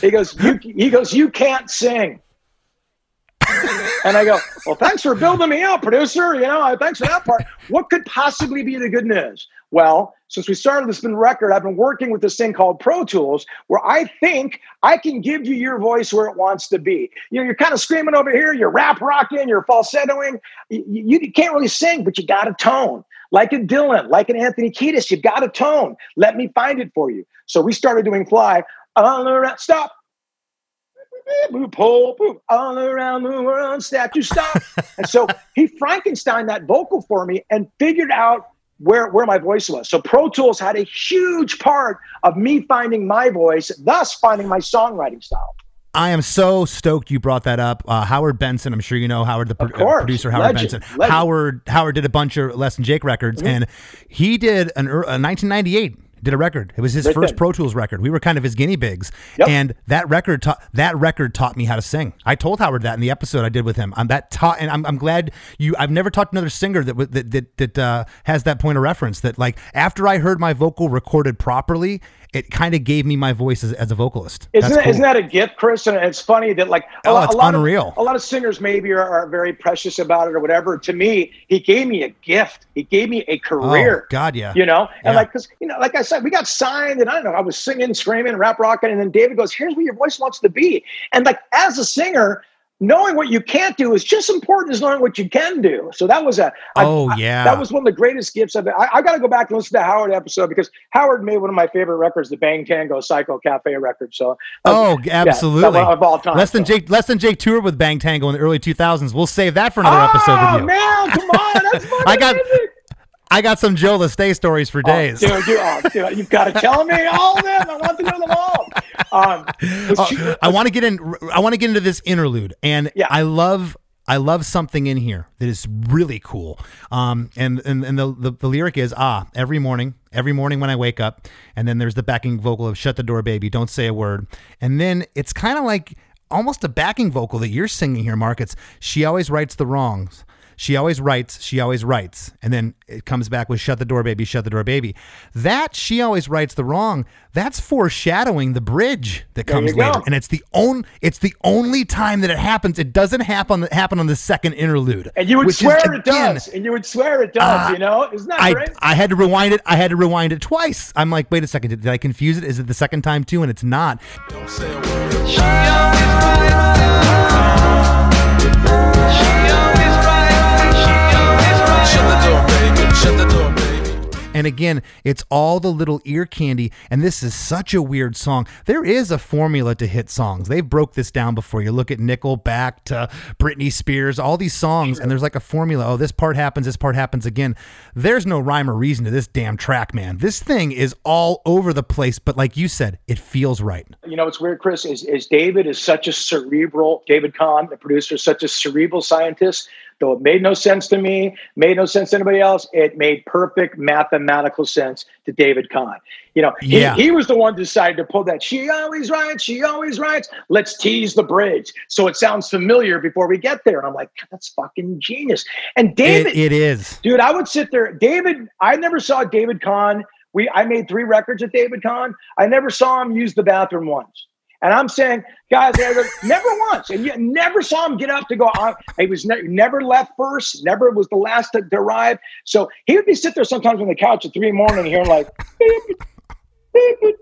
He goes, you, he goes, you can't sing. *laughs* And I go, well, thanks for building me up, producer. You know, thanks for that part. What could possibly be the good news? Well, since we started this been record, I've been working with this thing called Pro Tools, where I think I can give you your voice where it wants to be. You know, you're kind of screaming over here, you're rap rocking, you're falsettoing. You, you, can't really sing, but you got a tone. Like a Dylan, like an Anthony Kiedis, you got a tone. Let me find it for you. So we started doing Fly. All around, stop. Boop, pull, boop, all around the world, statue stop. and so he Frankenstein that vocal for me and figured out where, where my voice was. So Pro Tools had a huge part of me finding my voice, thus finding my songwriting style. I am so stoked you brought that up. Uh, Howard Benson, I'm sure you know Howard, the pro- Of course. producer Howard Legend. Benson. Legend. Howard Howard did a bunch of Less Than Jake records, Mm-hmm. and he did an, a 1998 did a record. It was his first. Pro Tools record. We were kind of his guinea pigs, Yep. and that record taught that record taught me how to sing. I told Howard that in the episode I did with him. I'm that taught, and I'm, I'm glad you. I've never talked to another singer that that that, that uh, has that point of reference. That like after I heard my vocal recorded properly, it kind of gave me my voice as, as a vocalist. Isn't that, cool. isn't that a gift, Chris? And it's funny that like a, Oh, lot- it's a lot unreal. Of, a lot of singers maybe are, are very precious about it or whatever. To me, he gave me a gift. He gave me a oh, career. Oh, God, yeah. You know, and Yeah. like because you know, like I said, we got signed, and I don't know, I was singing, screaming, rap rocking, and then David goes, "Here's where your voice wants to be." And like as a singer. Knowing what you can't do is just important as knowing what you can do. So that was a Oh, I- yeah. that was one of the greatest gifts of it. I, I got to go back and listen to the Howard episode because Howard made one of my favorite records, the Bang Tango Psycho Cafe record. So uh, Oh, yeah, absolutely. of all time. Less than so. Jake, less than Jake toured with Bang Tango in the early 2000s. We'll save that for another ah, episode oh, with you. man, come on. That's *laughs* I got- music. I got some Joe Leste stories for oh, days. Oh, dude, dude, oh, dude, you've got to tell me all of them. I want to know them all. *laughs* Um, Oh, I want to get in. I want to get into this interlude, and Yeah. I love. I love something in here that is really cool. Um, and and, and the, the the lyric is ah every morning, every morning when I wake up, and then there's the backing vocal of "Shut the door, baby, don't say a word," and then it's kind of like almost a backing vocal that you're singing here, Mark. It's she always writes the wrongs. She always writes, she always writes. And then it comes back with shut the door, baby, shut the door, baby. That she always writes the wrong, that's foreshadowing the bridge that comes you go. later. And it's the own it's the only time that it happens. It doesn't happen happen on the second interlude. and you would which is, swear it again, does. And you would swear it does, uh, you know? Isn't that I, great? I had to rewind it. I had to rewind it twice. I'm like, wait a second. Did, did I confuse it? Is it the second time too? And it's not. And again, it's all the little ear candy. And this is such a weird song. There is a formula to hit songs. They've broke this down before. You look at Nickelback to Britney Spears, all these songs, and there's like a formula. Oh, this part happens, this part happens again. There's no rhyme or reason to this damn track, man. This thing is all over the place, but like you said, it feels right. you know, what's weird, Chris, is, is David is such a cerebral, David Kahne, the producer, is such a cerebral scientist. Though it made no sense to me, made no sense to anybody else, it made perfect mathematical sense to David Kahne. You know, he, Yeah. he was the one who decided to pull that. She always writes, she always writes. Let's tease the bridge. So it sounds familiar before we get there. And I'm like, that's fucking genius. And David, It, it is. Dude, I would sit there. David, I never saw David Kahne. We I made three records with David Kahne. I never saw him use the bathroom once. And I'm saying, guys, never, once. And you never saw him get up to go on. He was ne- never left first, never was the last to, to arrive. So he would be sitting there sometimes on the couch at three in the morning hearing like beep, beep, beep,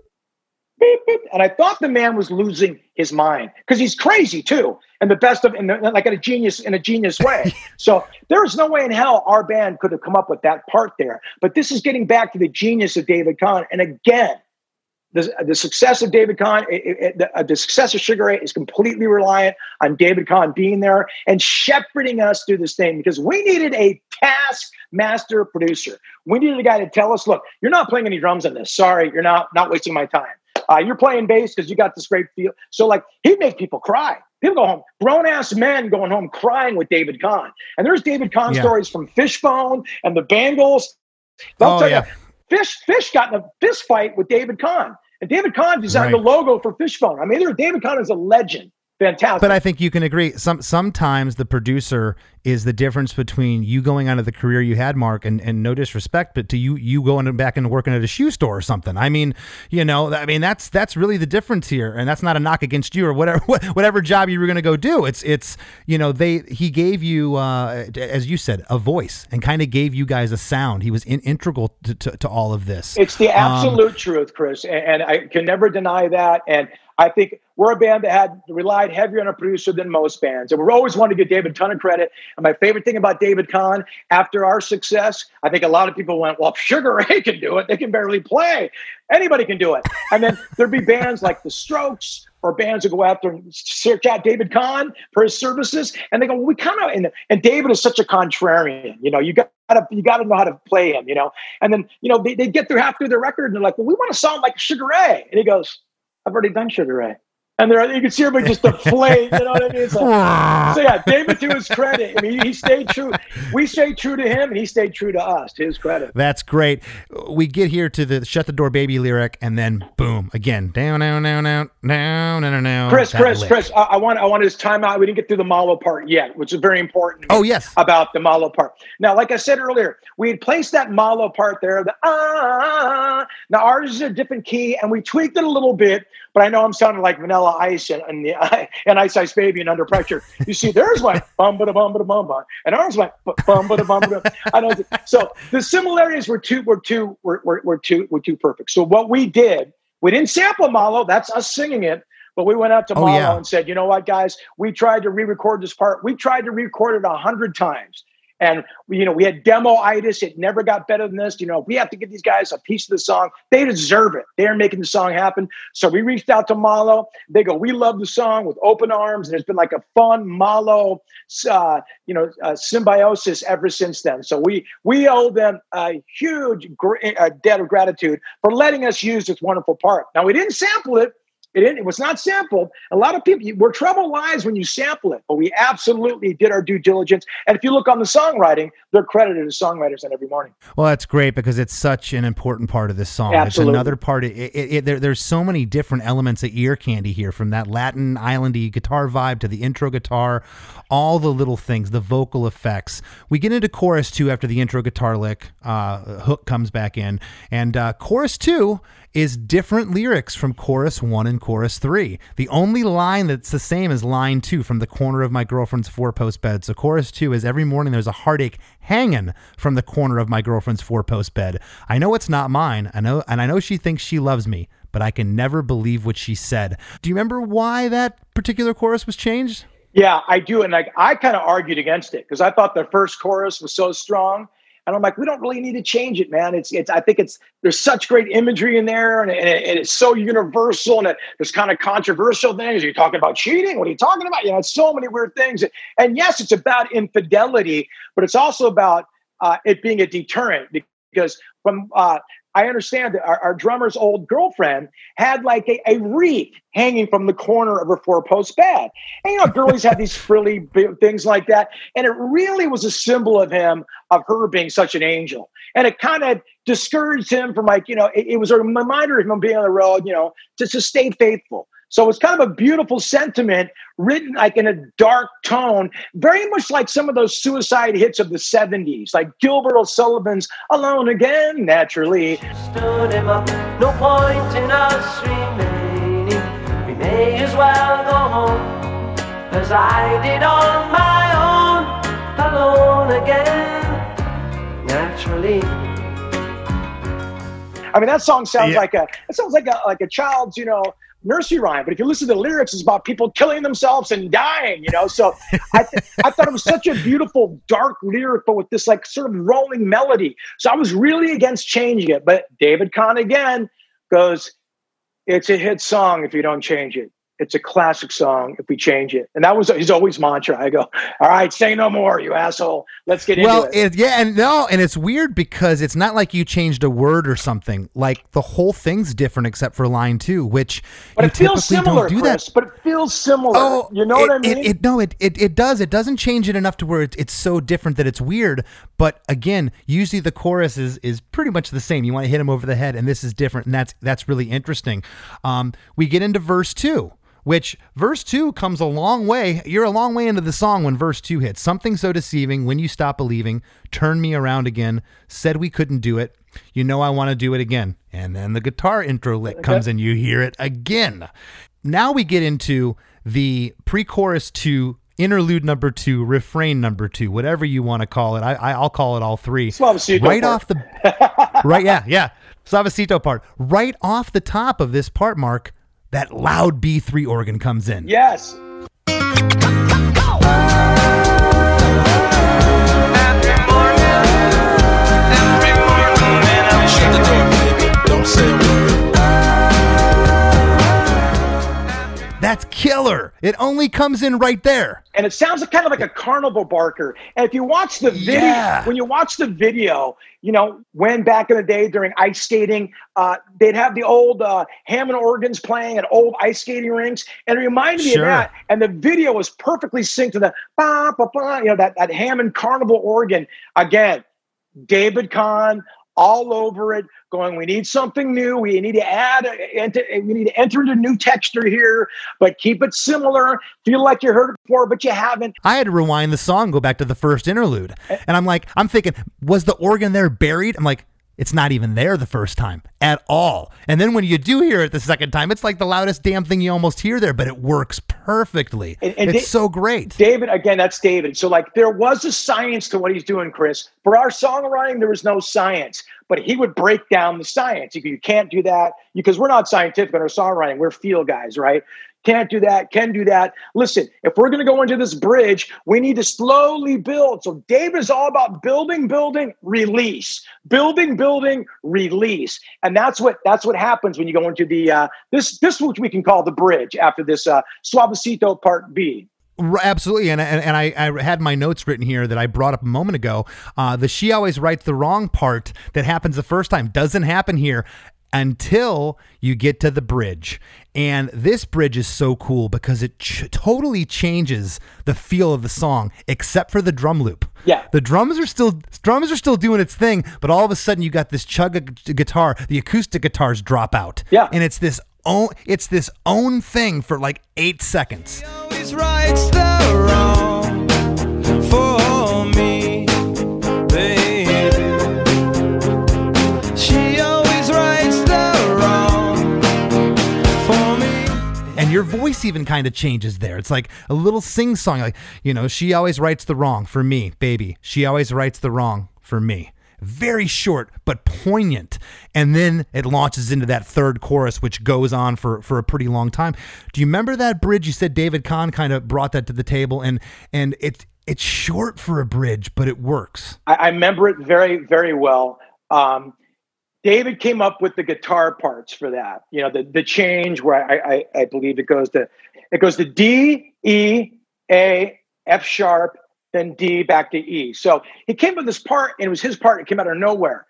and I thought the man was losing his mind because he's crazy too, and the best of, in the, like in a genius in a genius way. *laughs* so there is no way in hell our band could have come up with that part there. But this is getting back to the genius of David Kahne, and again. The, the success of David Kahne, it, it, the, uh, the success of Sugar Ray is completely reliant on David Kahne being there and shepherding us through this thing because we needed a task master producer. We needed a guy to tell us, look, you're not playing any drums on this. Sorry, you're not not wasting my time. Uh, you're playing bass because you got this great feel. So like he'd make people cry. People go home, grown ass men going home crying with David Kahne. And there's David Kahne Yeah. stories from Fishbone and the Bangles. They'll Oh, tell yeah. you, Fish Fish got in a fist fight with David Kahne. And David Kahne designed Right. the logo for Fishbone. I mean, David Kahne is a legend. Fantastic. But I think you can agree. Some sometimes the producer is the difference between you going on to the career you had, Mark, and, and no disrespect, but to you you going back and working at a shoe store or something. I mean, you know, I mean that's that's really the difference here, and that's not a knock against you or whatever *laughs* whatever job you were going to go do. It's it's you know they he gave you uh, as you said a voice and kind of gave you guys a sound. He was in, integral to, to, to all of this. It's the Um, absolute truth, Chris, and, and I can never deny that. And I think we're a band that had relied heavier on a producer than most bands, and we're always wanting to give David a ton of credit. And my favorite thing about David Kahne, after our success, I think a lot of people went, "Well, Sugar Ray *laughs* can do it. They can barely play. Anybody can do it." And then there'd be bands like The Strokes. Or bands that go after and search out David Kahne for his services, and they go, well, "We kind of." And, and David is such a contrarian, you know. You got to you got to know how to play him, you know. And then you know they they get through half through their record, and they're like, "Well, we want to sound like Sugar Ray," and he goes, "I've already done Sugar Ray." And there you can see everybody just deflate. You know what I mean? So, *laughs* so yeah, David, to his credit, I mean, he stayed true. We stayed true to him, and he stayed true to us. To his credit. That's great. We get here to the "Shut the Door, Baby" lyric, and then boom, again, down, down, down, down, down, down, down. Chris, Chris, lick. Chris, I, I want I want his timeout. We didn't get through the Malo part yet, which is very important. Oh, yes. about the Malo part. Now, like I said earlier, we had placed that Malo part there. The ah, ah, ah, ah. Now ours is a different key, and we tweaked it a little bit. But I know I'm sounding like Vanilla Ice and and, the, *laughs* and Ice Ice Baby and Under Pressure. You see, theirs went *laughs* bum ba da bum ba da bum bum, and ours went bu- bum ba da bum ba. I know. So the similarities were too were too were, were, were too were too perfect. So what we did, we didn't sample Malo. That's us singing it. But we went out to Oh, Malo yeah. and said, you know what, guys, we tried to re-record this part. We tried to record it a hundred times. And you know, we had demo-itis. It never got better than this. You know, we have to give these guys a piece of the song. They deserve it. They're making the song happen. So we reached out to Malo. They go, we love the song with open arms. And it's been like a fun Malo, uh, you know, uh, symbiosis ever since then. So we we owe them a huge gr- uh, debt of gratitude for letting us use this wonderful part. Now we didn't sample it. It, it was not sampled. A lot of people, where trouble lies when you sample it, but we absolutely did our due diligence. And if you look on the songwriting, they're credited as songwriters on every morning. Well, that's great because it's such an important part of this song. Absolutely. It's another part. It, it, it, there, there's so many different elements of ear candy here, from that Latin islandy guitar vibe to the intro guitar, all the little things, the vocal effects. We get into chorus two after the intro guitar lick. Uh, hook comes back in, and uh, chorus two is different lyrics from chorus one and chorus three. The only line that's the same as line two from the corner of my girlfriend's four post bed. So chorus two is every morning there's a heartache hanging from the corner of my girlfriend's four post bed. I know it's not mine. I know, and I know she thinks she loves me, but I can never believe what she said. Do you remember why that particular chorus was changed? Yeah, I do. And like I kind of argued against it because I thought the first chorus was so strong. And I'm like, we don't really need to change it, man. It's, it's. I think it's. There's such great imagery in there, and, and, it, and it's so universal, and it, there's kind of controversial things. Are you talking about cheating? What are you talking about? You know, it's so many weird things. And yes, it's about infidelity, but it's also about uh, it being a deterrent because from uh, I understand that our, our drummer's old girlfriend had like a, a wreath hanging from the corner of her four post bed. And you know, girlies have these *laughs* frilly things like that. And it really was a symbol of him, of her being such an angel. And it kind of discouraged him from like, you know, it, it was a reminder of him being on the road, you know, to, to stay faithful. So it's kind of a beautiful sentiment written like in a dark tone, very much like some of those suicide hits of the 70s, like Gilbert O'Sullivan's Alone Again, naturally. stood him up. No point in us remaining. We may as well go home as I did on my own, alone again. Naturally. I mean, that song sounds Yeah. like a it sounds like a like a child's, you know, nursery rhyme. But if you listen to the lyrics, it's about people killing themselves and dying, you know. So I th- I thought it was such a beautiful, dark lyric, but with this like sort of rolling melody. So I was really against changing it. But David Kahne again goes, it's a hit song if you don't change it. It's a classic song if we change it. And that was his always mantra. I go, all right, say no more, you asshole. Let's get Well, into it. it, yeah, and no, and it's weird because it's not like you changed a word or something. Like the whole thing's different except for line two, which But you it feels typically similar, don't do Chris. that. But it feels similar. Oh, you know it, what I mean? It, it no, it, it it does. It doesn't change it enough to where it, it's so different that it's weird. But again, usually the chorus is is pretty much the same. You want to hit him over the head, and this is different, and that's that's really interesting. Um, we get into verse two. Which verse two comes a long way. You're a long way into the song when verse two hits. Something so deceiving when you stop believing. Turn me around again. Said we couldn't do it. You know I want to do it again. And then the guitar intro lick comes and you hear it again. Now we get into the pre-chorus to interlude number two, refrain number two, whatever you want to call it. I, I I'll call it all three. Suavecito right part. off the *laughs* right, yeah, yeah. Suavecito part. Right off the top of this part, Mark, that loud B3 organ comes in. yes. Shut the door, baby. That's killer. It only comes in right there. and it sounds kind of like a carnival barker. And if you watch the video, Yeah. when you watch the video, you know when back in the day during ice skating, uh, they'd have the old uh, Hammond organs playing at old ice skating rinks, and it reminded me Sure. of that. And the video was perfectly synced to the ba ba ba, you know that that Hammond carnival organ again. David Kahne all over it, going, we need something new. We need to add, enter, we need to enter into new texture here, but keep it similar. Feel like you heard it before, but you haven't. I had to rewind the song, go back to the first interlude. Eh. And I'm like, I'm thinking, was the organ there buried? I'm like, it's not even there the first time at all. And then when you do hear it the second time, it's like the loudest damn thing you almost hear there, but it works perfectly. And- and it's Da- so great. David, again, that's David. So, like, there was a science to what he's doing, Chris. For our songwriting, there was no science, but he would break down the science. You, you can't do that because we're not scientific in our songwriting. We're feel guys, right? Can't do that, can do that. Listen, if we're going to go into this bridge, we need to slowly build. So, David is all about building, building, release, building, building, release, and that's what that's what happens when you go into the uh, this this which we can call the bridge after this uh, Suavecito Part B. Absolutely, and and, and I, I had my notes written here that I brought up a moment ago. Uh, the she always writes the wrong part that happens the first time doesn't happen here until you get to the bridge. And this bridge is so cool because it ch- totally changes the feel of the song, except for the drum loop. Yeah. the drums are still drums are still doing its thing, but all of a sudden you got this chug gu- guitar. The acoustic guitars drop out. Yeah. and it's this own it's this own thing for like eight seconds. Voice even kind of changes there. It's like a little sing song, like you know, she always writes the wrong for me, baby. She always writes the wrong for me. Very short but poignant, and then it launches into that third chorus, which goes on for for a pretty long time. Do you remember that bridge? You said David Kahne kind of brought that to the table, and and it it's short for a bridge, but it works. I, I remember it very, very well. Um, David came up with the guitar parts for that. You know, the the change where I, I, I believe it goes to it goes to D, E, A, F sharp, then D back to E. So he came with this part, and it was his part. It came out of nowhere.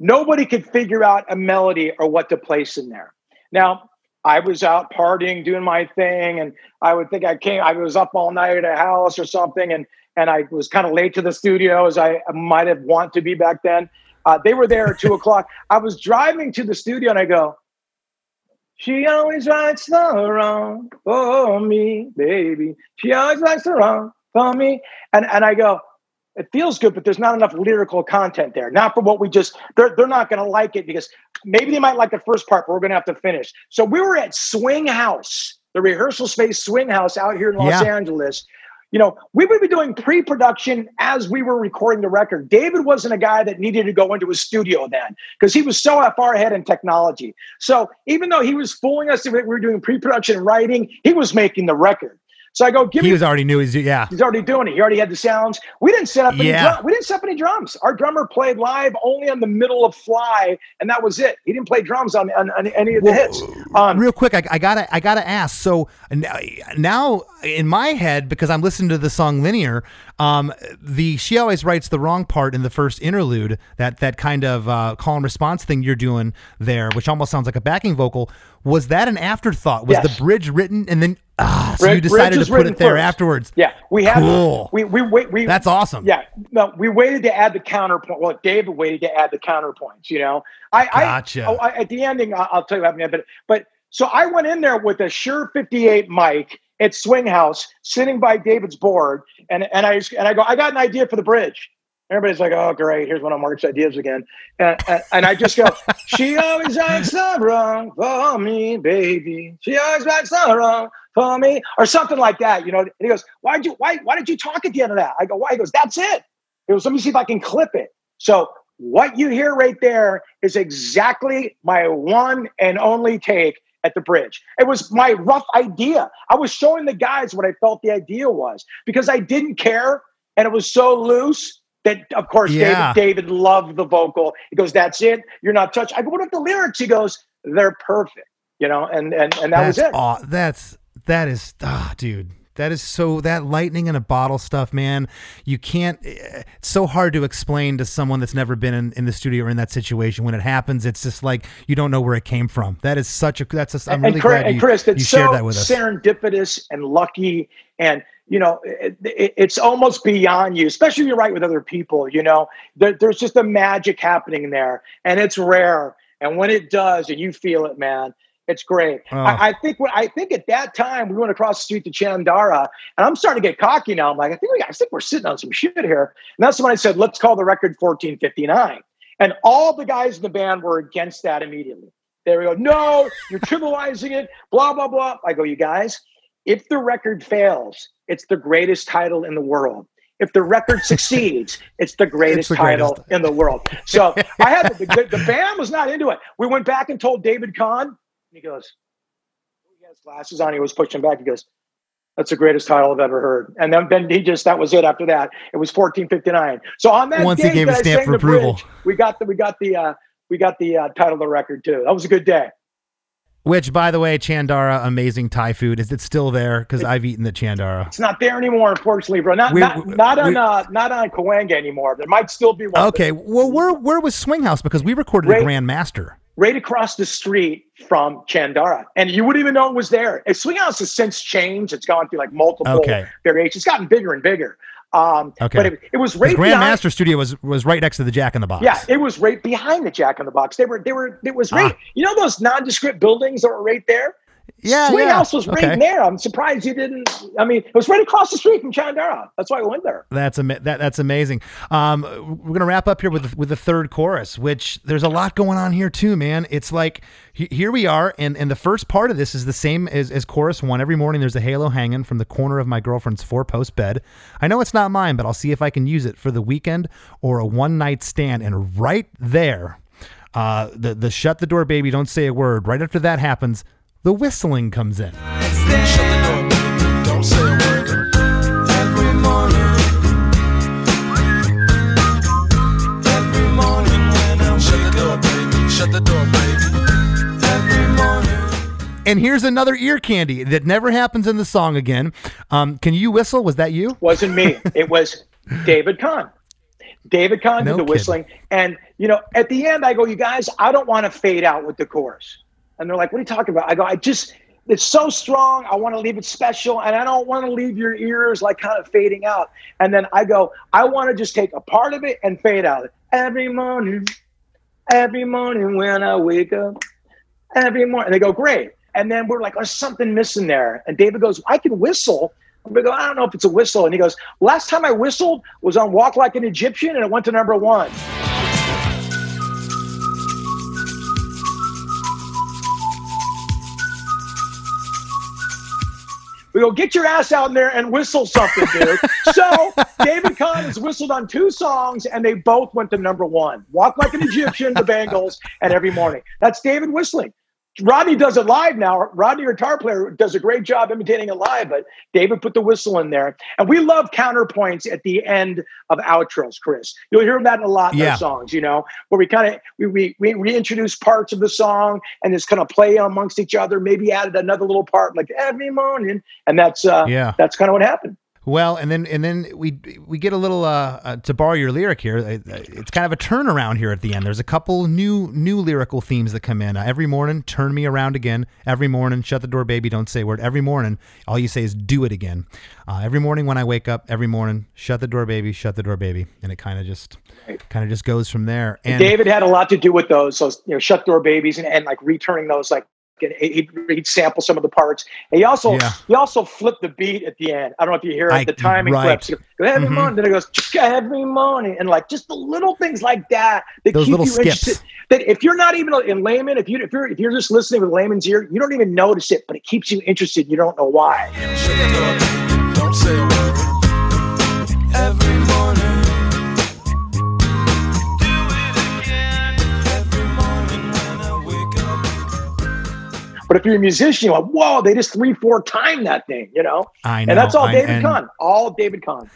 Nobody could figure out a melody or what to place in there. Now, I was out partying, doing my thing, and I would think I came. I was up all night at a house or something, and and I was kind of late to the studio as I might have want to be back then. Uh, they were there at two *laughs* o'clock. I was driving to the studio, and I go, "She always writes the wrong for me, baby. She always writes the wrong for me," and and I go. It feels good, but there's not enough lyrical content there. Not for what we just, they're, they're not going to like it because maybe they might like the first part, but we're going to have to finish. So we were at Swing House, the rehearsal space Swing House out here in Los Yeah. Angeles. You know, we would be doing pre-production as we were recording the record. David wasn't a guy that needed to go into a studio then because he was so far ahead in technology. So even though he was fooling us that we were doing pre-production writing, he was making the record. So I go, give He me was already knew he's yeah. He's already doing it. He already had the sounds. We didn't set up any Yeah. drum- we didn't set up any drums. Our drummer played live only on the middle of Fly, and that was it. He didn't play drums on, on, on any of the Well, hits. Um, Real quick, I, I gotta I gotta ask. So now, now in my head, because I'm listening to the song linear, um, the she always writes the wrong part in the first interlude. That that kind of uh, call and response thing you're doing there, which almost sounds like a backing vocal. Was that an afterthought? Was Yes. the bridge written and then ah? So Brid- you decided to put it there first. afterwards? yeah, we have. Cool. we we wait we That's awesome. Yeah, no, we waited to add the counterpoint. Well, David waited to add the counterpoints. You know, I, Gotcha. I, oh, I at the ending, I'll, I'll tell you what happened. But but so I went in there with a Shure 58 mic at Swing House, sitting by David's board, and and I and I go, I got an idea for the bridge. Everybody's like, "Oh, great! Here's one of Mark's ideas again." And, and, and I just go, *laughs* "She always writes the wrong for me, baby. She always writes the wrong for me," or something like that. You know. And he goes, "Why did you why why did you talk at the end of that?" I go, "Why?" He goes, "That's it." He goes, "Let me see if I can clip it." So what you hear right there is exactly my one and only take at the bridge. It was my rough idea. I was showing the guys what I felt the idea was because I didn't care and it was so loose that of course Yeah. David David loved the vocal. He goes, "That's it. You're not touched." I go, "What if the lyrics?" He goes, "They're perfect." You know, and and and that that's was it. aw- that's that is ah, dude. That is so that lightning in a bottle stuff, man. You can't. eh, It's so hard to explain to someone that's never been in, in the studio or in that situation. When it happens, it's just like you don't know where it came from. That is such a. That's a. I'm really and, Chris, glad and you, Chris, it's you so shared that with us. serendipitous and lucky, and you know, it, it- it's almost beyond you. Especially if you write with other people. You know, there, there's just a magic happening there, and it's rare. And when it does, and you feel it, man, it's great. Oh. I, I think when I think at that time we went across the street to Chandara, and I'm starting to get cocky now. I'm like, I think we, I think we're sitting on some shit here. And that's when I said, let's call the record 1459. And all the guys in the band were against that immediately. They go, no, you're trivializing it, blah, blah, blah. I go, you guys, if the record fails, it's the greatest title in the world. If the record *laughs* succeeds, it's the greatest the title greatest. in the world. So I had the, the, the *laughs* band was not into it. We went back and told David Kahne, and he goes, he has glasses on. He was pushing back. He goes, that's the greatest title I've ever heard. And then, then he just, that was it after that. It was 1459. So on that Once he day gave that a stamp for approval. bridge, we got the, we got the, uh, we got the uh, title of the record too. That was a good day. Which, by the way, Chandara, amazing Thai food. Is it still there? Because I've eaten the Chandara. It's not there anymore, unfortunately, bro. Not We- not, we- not on we- uh, not on Cahuenga anymore. There might still be one. Okay, well, where where was Swing House? Because we recorded Right. a Grand Master. right across the street from Chandara, and you wouldn't even know it was there. And Swing House has since changed. It's gone through like multiple Okay. variations. It's gotten bigger and bigger. Um, Okay. but it, it was right Grand behind, Master Studio was was right next to the Jack in the Box. Yeah, it was right behind the Jack in the Box. They were they were it was right. Ah. You know those nondescript buildings that were right there. Yeah, Swing yeah. House was right Okay. there. I'm surprised you didn't. I mean, it was right across the street from Chandara. That's why I went there. That's ama- that, that's amazing. Um, we're gonna wrap up here with the, with the third chorus, which there's a lot going on here too, man. It's like he- here we are, and and the first part of this is the same as, as chorus one. Every morning there's a halo hanging from the corner of my girlfriend's four post bed. I know it's not mine, but I'll see if I can use it for the weekend or a one night stand. And right there, uh, the the shut the door, baby, don't say a word. Right after that happens, the whistling comes in. Shut the door, baby. Don't say a word. Every morning. Every morning when I shut the door, baby. Shut the door, baby. Every morning. And here's another ear candy that never happens in the song again. Um, can you whistle? Was that you? wasn't me. it was David Kahne. David Kahne No did the kidding. whistling. And, you know, at the end, I go, you guys, I don't want to fade out with the chorus. And they're like, what are you talking about? I go, I just, it's so strong. I want to leave it special. And I don't want to leave your ears like kind of fading out. And then I go, I want to just take a part of it and fade out. Every morning, every morning when I wake up, every morning. And they go, great. And then we're like, there's something missing there. And David goes, I can whistle. We go, I don't know if it's a whistle. And he goes, last time I whistled was on Walk Like an Egyptian and it went to number one. We go, get your ass out in there and whistle something, dude. *laughs* so David Kahne has whistled on two songs and they both went to number one. Walk Like an Egyptian, the Bangles, and Every Morning. That's David whistling. Rodney does it live now. Rodney, guitar player, does a great job imitating it live, but David put the whistle in there. And we love counterpoints at the end of outros, Chris. You'll hear that in a lot of Yeah. our songs, you know, where we kind of we, we we reintroduce parts of the song and just kind of play amongst each other, maybe added another little part like every morning. And that's uh Yeah. that's kind of what happened. Well, and then and then we we get a little uh, uh to borrow your lyric here. uh, It's kind of a turnaround here at the end. There's a couple new new lyrical themes that come in. Uh, every morning, turn me around again. Every morning, shut the door, baby, don't say a word. Every morning, all you say is do it again. Uh, every morning when I wake up, every morning, shut the door, baby, shut the door, baby, and it kind of just kind of just goes from there. And David had a lot to do with those, so you know, shut door babies and, and like returning those like he'd, he'd sample some of the parts. And he also Yeah. he also flipped the beat at the end. I don't know if you hear it, I- the timing right. clips. He goes, every Mhm. morning, then it goes every morning, and like just the little things like that that Those keep little you skips. interested. That if you're not even in layman, if you if you're if you're just listening with layman's ear, you don't even notice it, but it keeps you interested. You don't know why. But if you're a musician, you're like, whoa, they just three four time that thing, you know. I know, and that's all I- David and- Kahne, all David Kahne.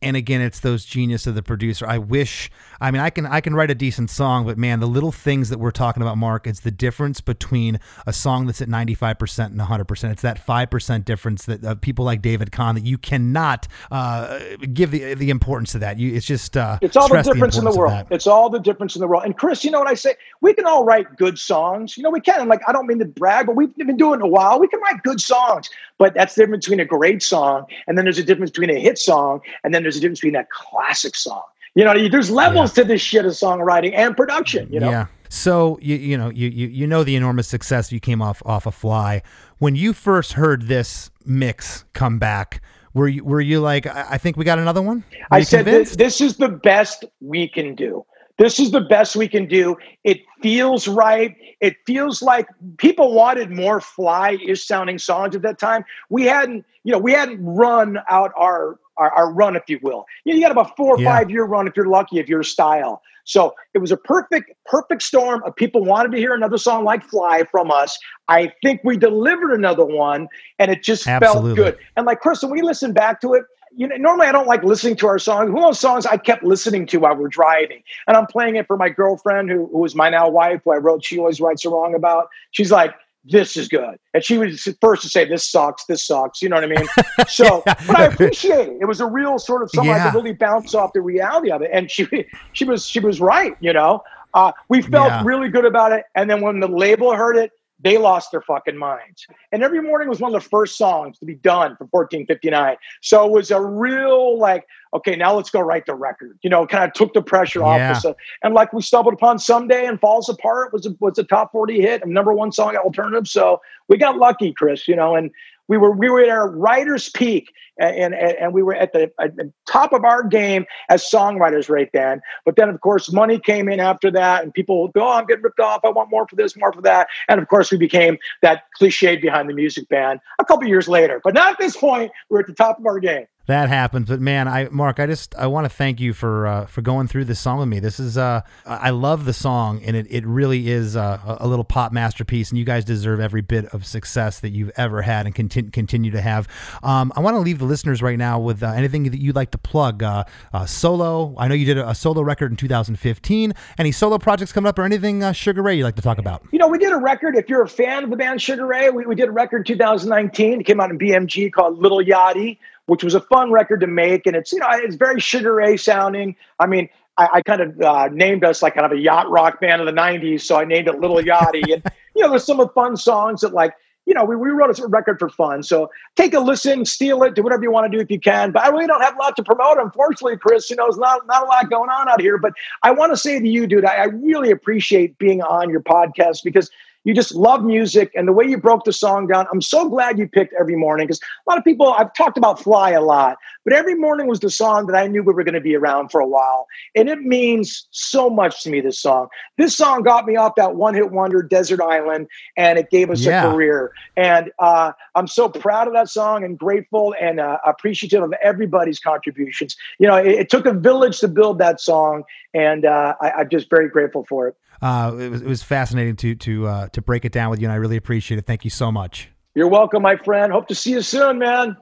and again it's those genius of the producer i wish i mean i can i can write a decent song but man the little things that we're talking about mark it's the difference between a song that's at 95% and 100% it's that 5% difference that uh, people like david kahne that you cannot uh, give the the importance to that you it's just uh, It's all the difference in the world. It's all the difference in the world. And Chris, you know what I say? We can all write good songs. You know, we can. And like, I don't mean to brag, but we've been doing it a while. We can write good songs. But that's the difference between a great song and then there's a difference between a hit song and then there's a difference between a classic song. You know, there's levels to this shit of songwriting and production. You know, Yeah. So you you know you, you you know the enormous success you came off off a fly. When you first heard this mix come back, were you were you like I, I think we got another one? Were I said this, this is the best we can do. This is the best we can do. It feels right. It feels like people wanted more fly-ish sounding songs at that time. We hadn't, you know, we hadn't run out our our, our run, if you will. You, know, you got about four or Yeah. five year run if you're lucky of your style. So it was a perfect, perfect storm of people wanted to hear another song like Fly from us. I think we delivered another one and it just Absolutely. felt good. And like Chris, when we listen back to it, you know, normally I don't like listening to our songs. One of those songs I kept listening to while we're driving, and I'm playing it for my girlfriend, who, who is my now wife, who I wrote "She Always Writes a Wrong" about. She's like, "This is good," and she was the first to say, "This sucks. This sucks." You know what I mean? *laughs* So, but I appreciate it. It was a real sort of song I could really bounce off the reality of it, and she she was she was right. You know, uh, we felt Yeah. really good about it, and then when the label heard it, they lost their fucking minds. And every morning was one of the first songs to be done for 1459. So it was a real like, okay, now let's go write the record. You know, kind of took the pressure off Yeah. us. Uh, and like we stumbled upon someday and falls apart was a, was a top 40 hit and number one song at alternative. So we got lucky, Chris. You know, and we were we were at our writer's peak. And, and and we were at the, at the top of our game as songwriters right then. But then, of course, money came in after that, and people would go, oh, "I'm getting ripped off. I want more for this, more for that." And of course, we became that cliche behind the music band a couple years later. But not at this point. We're at the top of our game. That happens, but man, I Mark, I just I want to thank you for uh, for going through this song with me. This is uh I love the song, and it, it really is uh, a, little pop masterpiece, and you guys deserve every bit of success that you've ever had and continue continue to have. Um, I want to leave the listeners right now with uh, anything that you'd like to plug. Uh, uh, solo, I know you did a, a solo record in 2015. Any solo projects coming up, or anything uh, Sugar Ray you'd like to talk about? You know, we did a record. If you're a fan of the band Sugar Ray, we, we did a record in 2019. It came out in BMG called Little Yachty, which was a fun record to make. And it's, you know, it's very Sugar Ray sounding. I mean, I, I kind of uh, named us like kind of a yacht rock band of the 90s. So I named it Little Yachty. and, you know, there's some of fun songs that like, you know, we, we wrote a record for fun. So take a listen, steal it, do whatever you want to do if you can. But I really don't have a lot to promote, unfortunately, Chris. You know, there's not, not a lot going on out here. But I want to say to you, dude, I, I really appreciate being on your podcast because you just love music and the way you broke the song down. I'm so glad you picked every morning because a lot of people, I've talked about Fly a lot, but every morning was the song that I knew we were going to be around for a while. And it means so much to me, this song. This song got me off that one hit wonder, Desert Island, and it gave us Yeah. a career. And uh, I'm so proud of that song and grateful and uh, appreciative of everybody's contributions. You know, it, it took a village to build that song, and uh, I, I'm just very grateful for it. Uh, it was it was fascinating to to uh, to break it down with you, and I really appreciate it. Thank you so much. You're welcome, my friend. Hope to see you soon, man.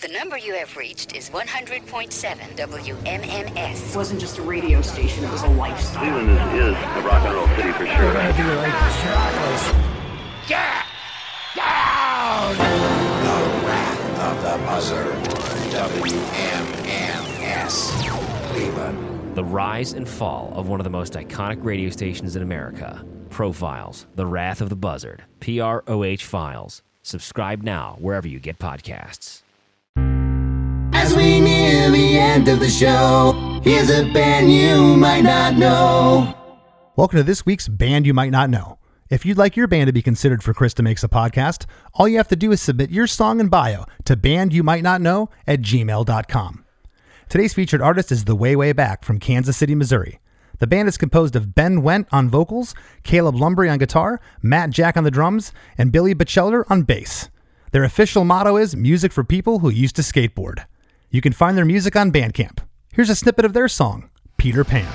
The number you have reached is 100.7 WMMS. It wasn't just a radio station, it was a lifestyle. Cleveland is, is a rock and roll city for sure. Man. Yeah, wrath of the Buzzard. WMMS. Cleveland. The rise and fall of one of the most iconic radio stations in America. Profiles, The Wrath of the Buzzard, PROH Files. Subscribe now wherever you get podcasts. As we near the end of the show, here's a band you might not know. Welcome to this week's Band You Might Not Know. If you'd like your band to be considered for Chris DeMakes a Podcast, all you have to do is submit your song and bio to bandyoumightnotknow at gmail.com. Today's featured artist is The Way Way Back from Kansas City, Missouri. The band is composed of Ben Went on vocals, Caleb Lumbry on guitar, Matt Jack on the drums, and Billy Batchelder on bass. Their official motto is Music for People Who Used to Skateboard. You can find their music on Bandcamp. Here's a snippet of their song, Peter Pan.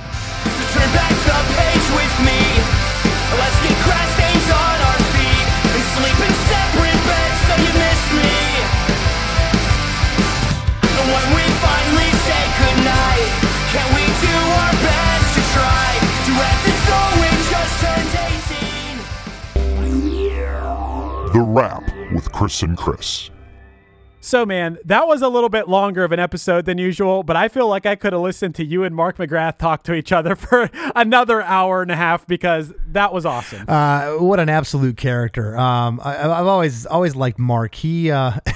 Rap with Chris and Chris. So, man, that was a little bit longer of an episode than usual, but I feel like I could have listened to you and Mark McGrath talk to each other *laughs* for another hour and a half because that was awesome. Uh, what an absolute character. Um, I, I've always always liked Mark. He. Uh, *laughs*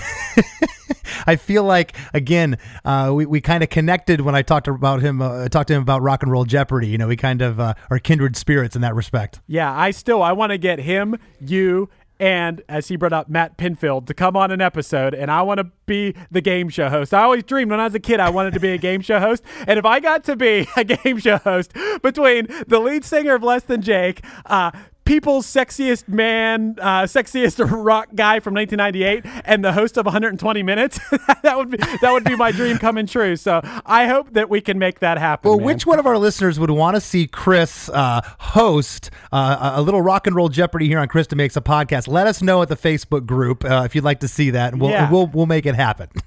I feel like again, uh, we, we kind of connected when I talked about him. Uh, talked to him about Rock and Roll Jeopardy. You know, we kind of uh, are kindred spirits in that respect. Yeah, I still I want to get him, you, and as he brought up Matt Pinfield to come on an episode and I want to be the game show host. I always dreamed when I was a kid I wanted to be a game show host *laughs* and if I got to be a *laughs* game show host between the lead singer of Less Than Jake, uh, people's sexiest man, uh, sexiest *laughs* rock guy from 1998, and the host of 120 Minutes. *laughs* that would be that would be my dream coming true. So I hope that we can make that happen. Well, man. which one of our listeners would want to see Chris uh, host uh, a little rock and roll Jeopardy here on Chris DeMakes a Podcast? Let us know at the Facebook group uh, if you'd like to see that, and we'll Yeah. we'll, we'll make it happen. *laughs*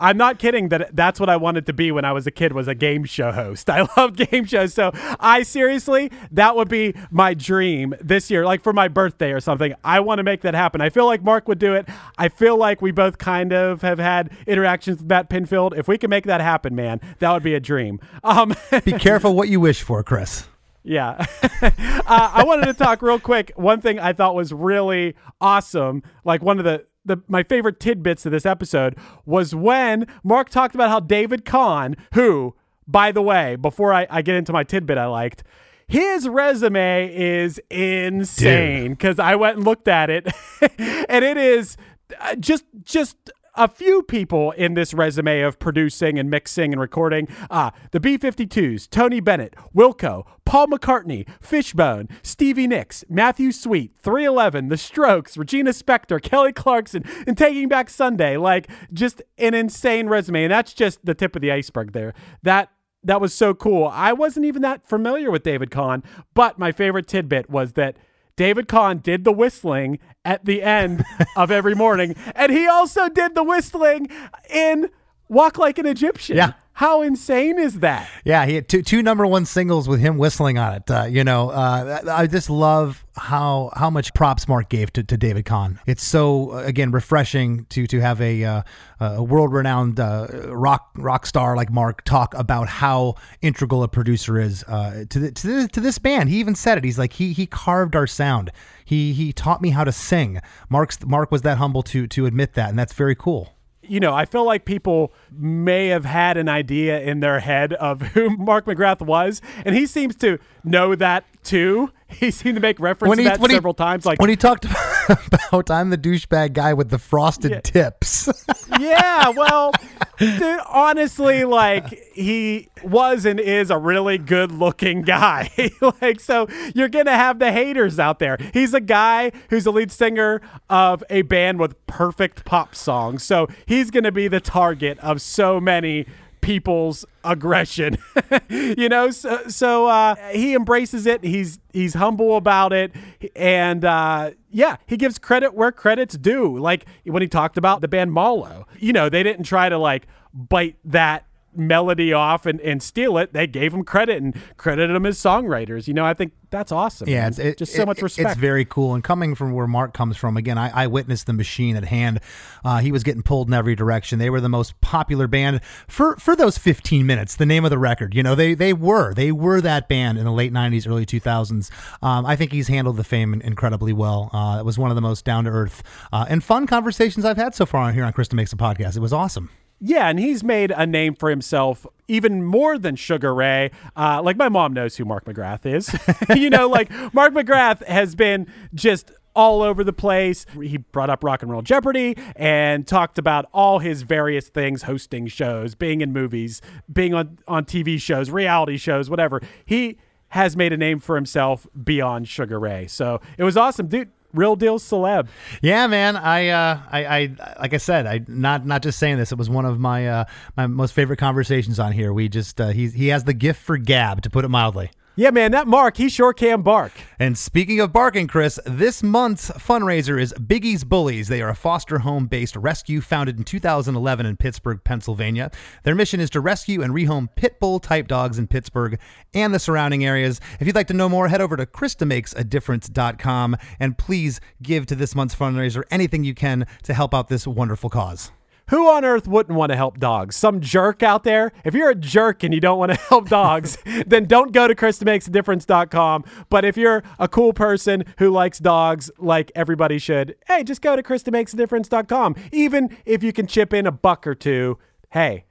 I'm not kidding that that's what I wanted to be when I was a kid was a game show host. *laughs* I love game shows. So I seriously, that would be my dream this year, like for my birthday or something. I want to make that happen. I feel like Mark would do it. I feel like we both kind of have had interactions with Matt Pinfield. If we can make that happen, man, that would be a dream. Um, Be *laughs* careful what you wish for, Chris. yeah. *laughs* uh, I wanted to talk real quick. One thing I thought was really awesome, like one of the, the my favorite tidbits of this episode was when Mark talked about how David Kahne, who, by the way, before I, I get into my tidbit I liked, his resume is insane because I went and looked at it, *laughs* and it is uh, just just a few people in this resume of producing and mixing and recording. Uh, the B 52s, Tony Bennett, Wilco, Paul McCartney, Fishbone, Stevie Nicks, Matthew Sweet, 311, The Strokes, Regina Spektor, Kelly Clarkson, and Taking Back Sunday. Like, just an insane resume. And that's just the tip of the iceberg there. That that was so cool. I wasn't even that familiar with David Kahne, but my favorite tidbit was that David Kahne did the whistling at the end *laughs* of every morning, and he also did the whistling in Walk Like an Egyptian. Yeah. How insane is that? Yeah, he had two two number one singles with him whistling on it. Uh, you know, uh, I just love how how much props Mark gave to, to David Kahne. It's so uh, again refreshing to to have a uh, a world renowned uh, rock rock star like Mark talk about how integral a producer is uh, to the, to the, to this band. He even said it. He's like he he carved our sound. He he taught me how to sing. Mark's Mark was that humble to to admit that, and that's very cool you know, I feel like people may have had an idea in their head of *laughs* who Mark McGrath was, and he seems to know that too. *laughs* He seemed to make reference to that several times. Like when he talked about, *laughs* "I'm the douchebag guy with the frosted Yeah. tips." *laughs* yeah, well, dude, honestly, like he was and is a really good looking guy. *laughs* like, so you're gonna have the haters out there. He's a guy who's the lead singer of a band with perfect pop songs. So he's gonna be the target of so many people's aggression. *laughs* You know so, so uh, he embraces it. He's he's humble about it. And uh, yeah he gives credit where credit's due. Like when he talked about the band Malo you know they didn't try to like bite that melody off and, and steal it they gave him credit and credited him as songwriters you know i think that's awesome Yeah, it's it, just so it- much respect It's very cool, and coming from where Mark comes from, again, I, I witnessed the machine at hand. Uh, he was getting pulled in every direction. They were the most popular band for for those 15 minutes. The name of the record, you know, they they were they were that band in the late 90s, early 2000s. Um, I think he's handled the fame incredibly well. Uh, it was one of the most down to earth uh, and fun conversations I've had so far on here on Chris DeMakes a Podcast. It was awesome. Yeah, and he's made a name for himself even more than Sugar Ray. Uh, like my mom knows who Mark McGrath is. *laughs* you know, like Mark McGrath has been just all over the place. He brought up Rock and Roll Jeopardy and talked about all his various things, hosting shows, being in movies, being on on TV shows, reality shows, whatever. He has made a name for himself beyond Sugar Ray. So it was awesome, dude. Real deal celeb. Yeah, man. I, uh, I, I, like I said, I not not just saying this. It was one of my uh, my most favorite conversations on here. We just uh, he he has the gift for gab, to put it mildly. Yeah, man, that Mark, he sure can bark. And speaking of barking, Chris, this month's fundraiser is Biggie's Bullies. They are a foster home based rescue founded in 2011 in Pittsburgh, Pennsylvania. Their mission is to rescue and rehome pit bull type dogs in Pittsburgh and the surrounding areas. If you'd like to know more, head over to ChrisDeMakesADifference.com and please give to this month's fundraiser anything you can to help out this wonderful cause. Who on earth wouldn't want to help dogs? Some jerk out there? If you're a jerk and you don't want to *laughs* help dogs, *laughs* then don't go to ChrisDeMakesADifference.com. But if you're a cool person who likes dogs like everybody should, hey, just go to ChrisDeMakesADifference.com. Even if you can chip in a buck or two, hey,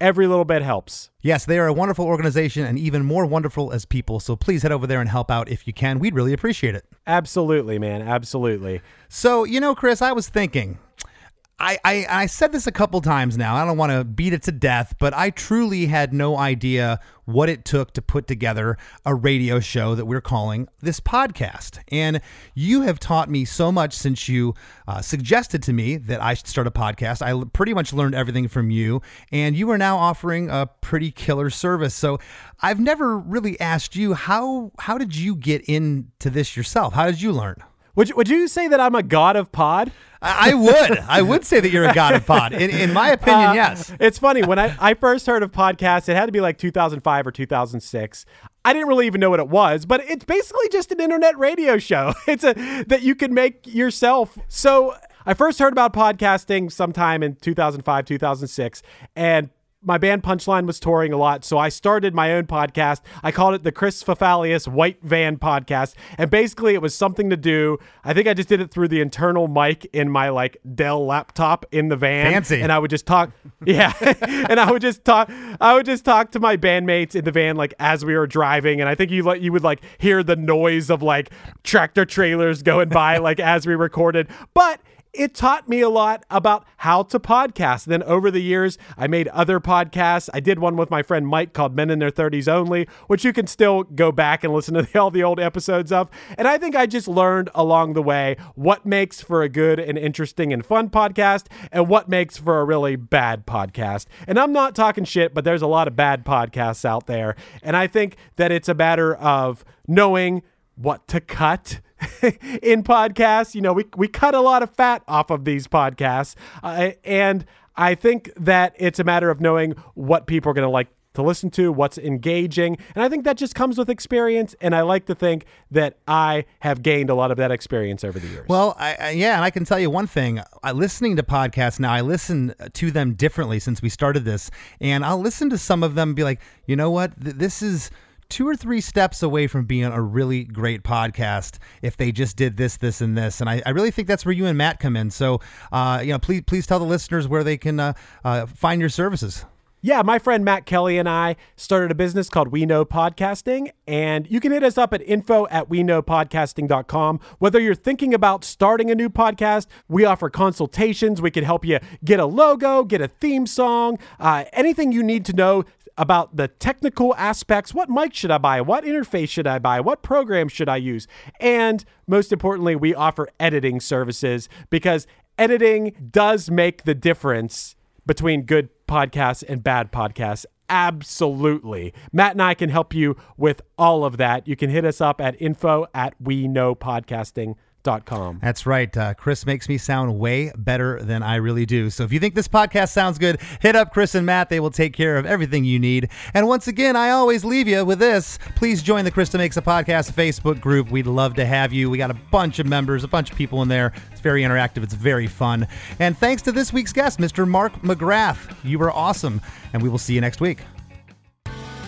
every little bit helps. Yes, they are a wonderful organization and even more wonderful as people. So please head over there and help out if you can. We'd really appreciate it. Absolutely, man. Absolutely. So, you know, Chris, I was thinking. I, I, I said this a couple times now. I don't want to beat it to death, but I truly had no idea what it took to put together a radio show that we're calling this podcast. And you have taught me so much since you uh, suggested to me that I should start a podcast. I pretty much learned everything from you, and you are now offering a pretty killer service. So I've never really asked you how how did you get into this yourself? How did you learn? Would you, would you say that I'm a god of pod? I I would. I would say that you're a god of pod. In, in my *laughs* opinion, Uh, yes. It's funny when I, I first heard of podcasts, it had to be like 2005 or 2006. I didn't really even know what it was, but it's basically just an internet radio show. *laughs* It's a that you can make yourself. So I first heard about podcasting sometime in 2005, 2006, and my band Punchline was touring a lot, so I started my own podcast. I called it the Chris Fafalios White Van Podcast, and basically it was something to do. I think I just did it through the internal mic in my like Dell laptop in the van, Fancy. and I would just talk. Yeah, *laughs* and I would just talk. I would just talk to my bandmates in the van like as we were driving, and I think you like you would like hear the noise of like tractor trailers going by like as we recorded, but it taught me a lot about how to podcast. Then over the years, I made other podcasts. I did one with my friend Mike called Men in Their 30s Only, which you can still go back and listen to the, all the old episodes of. And I think I just learned along the way what makes for a good and interesting and fun podcast and what makes for a really bad podcast. And I'm not talking shit, but there's a lot of bad podcasts out there. And I think that it's a matter of knowing what to cut *laughs* in podcasts. You know, we, we cut a lot of fat off of these podcasts. Uh, and I think that it's a matter of knowing what people are going to like to listen to, what's engaging. And I think that just comes with experience. And I like to think that I have gained a lot of that experience over the years. Well, I, I, yeah, and I can tell you one thing. I listening to podcasts now. I listen to them differently since we started this, and I'll listen to some of them be like, you know what, Th- this is two or three steps away from being a really great podcast if they just did this, this, and this. And I, I really think that's where you and Matt come in. So, uh, you know, please, please tell the listeners where they can uh, uh, find your services. Yeah, my friend Matt Kelly and I started a business called We Know Podcasting, and you can hit us up at info at we know podcasting.com. Whether you're thinking about starting a new podcast, we offer consultations. We can help you get a logo, get a theme song, uh, anything you need to know about the technical aspects. What mic should I buy? What interface should I buy? What program should I use? And most importantly, we offer editing services because editing does make the difference between good podcasts and bad podcasts. Absolutely. Matt and I can help you with all of that. You can hit us up at info at we know That's right. Uh, Chris makes me sound way better than I really do. So if you think this podcast sounds good, hit up Chris and Matt. They will take care of everything you need. And once again, I always leave you with this. Please join the Chris DeMakes a Podcast Facebook group. We'd love to have you. We got a bunch of members, a bunch of people in there. It's very interactive. It's very fun. And thanks to this week's guest, Mr. Mark McGrath. You were awesome. And we will see you next week.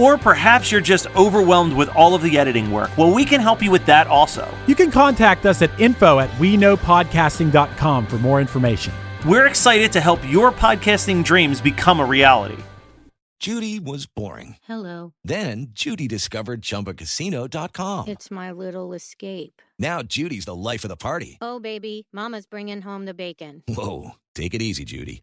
Or perhaps you're just overwhelmed with all of the editing work. Well, we can help you with that also. You can contact us at info at we know podcasting.com for more information. We're excited to help your podcasting dreams become a reality. Judy was boring. Hello. Then Judy discovered ChumbaCasino.com. It's my little escape. Now Judy's the life of the party. Oh, baby, Mama's bringing home the bacon. Whoa, take it easy, Judy.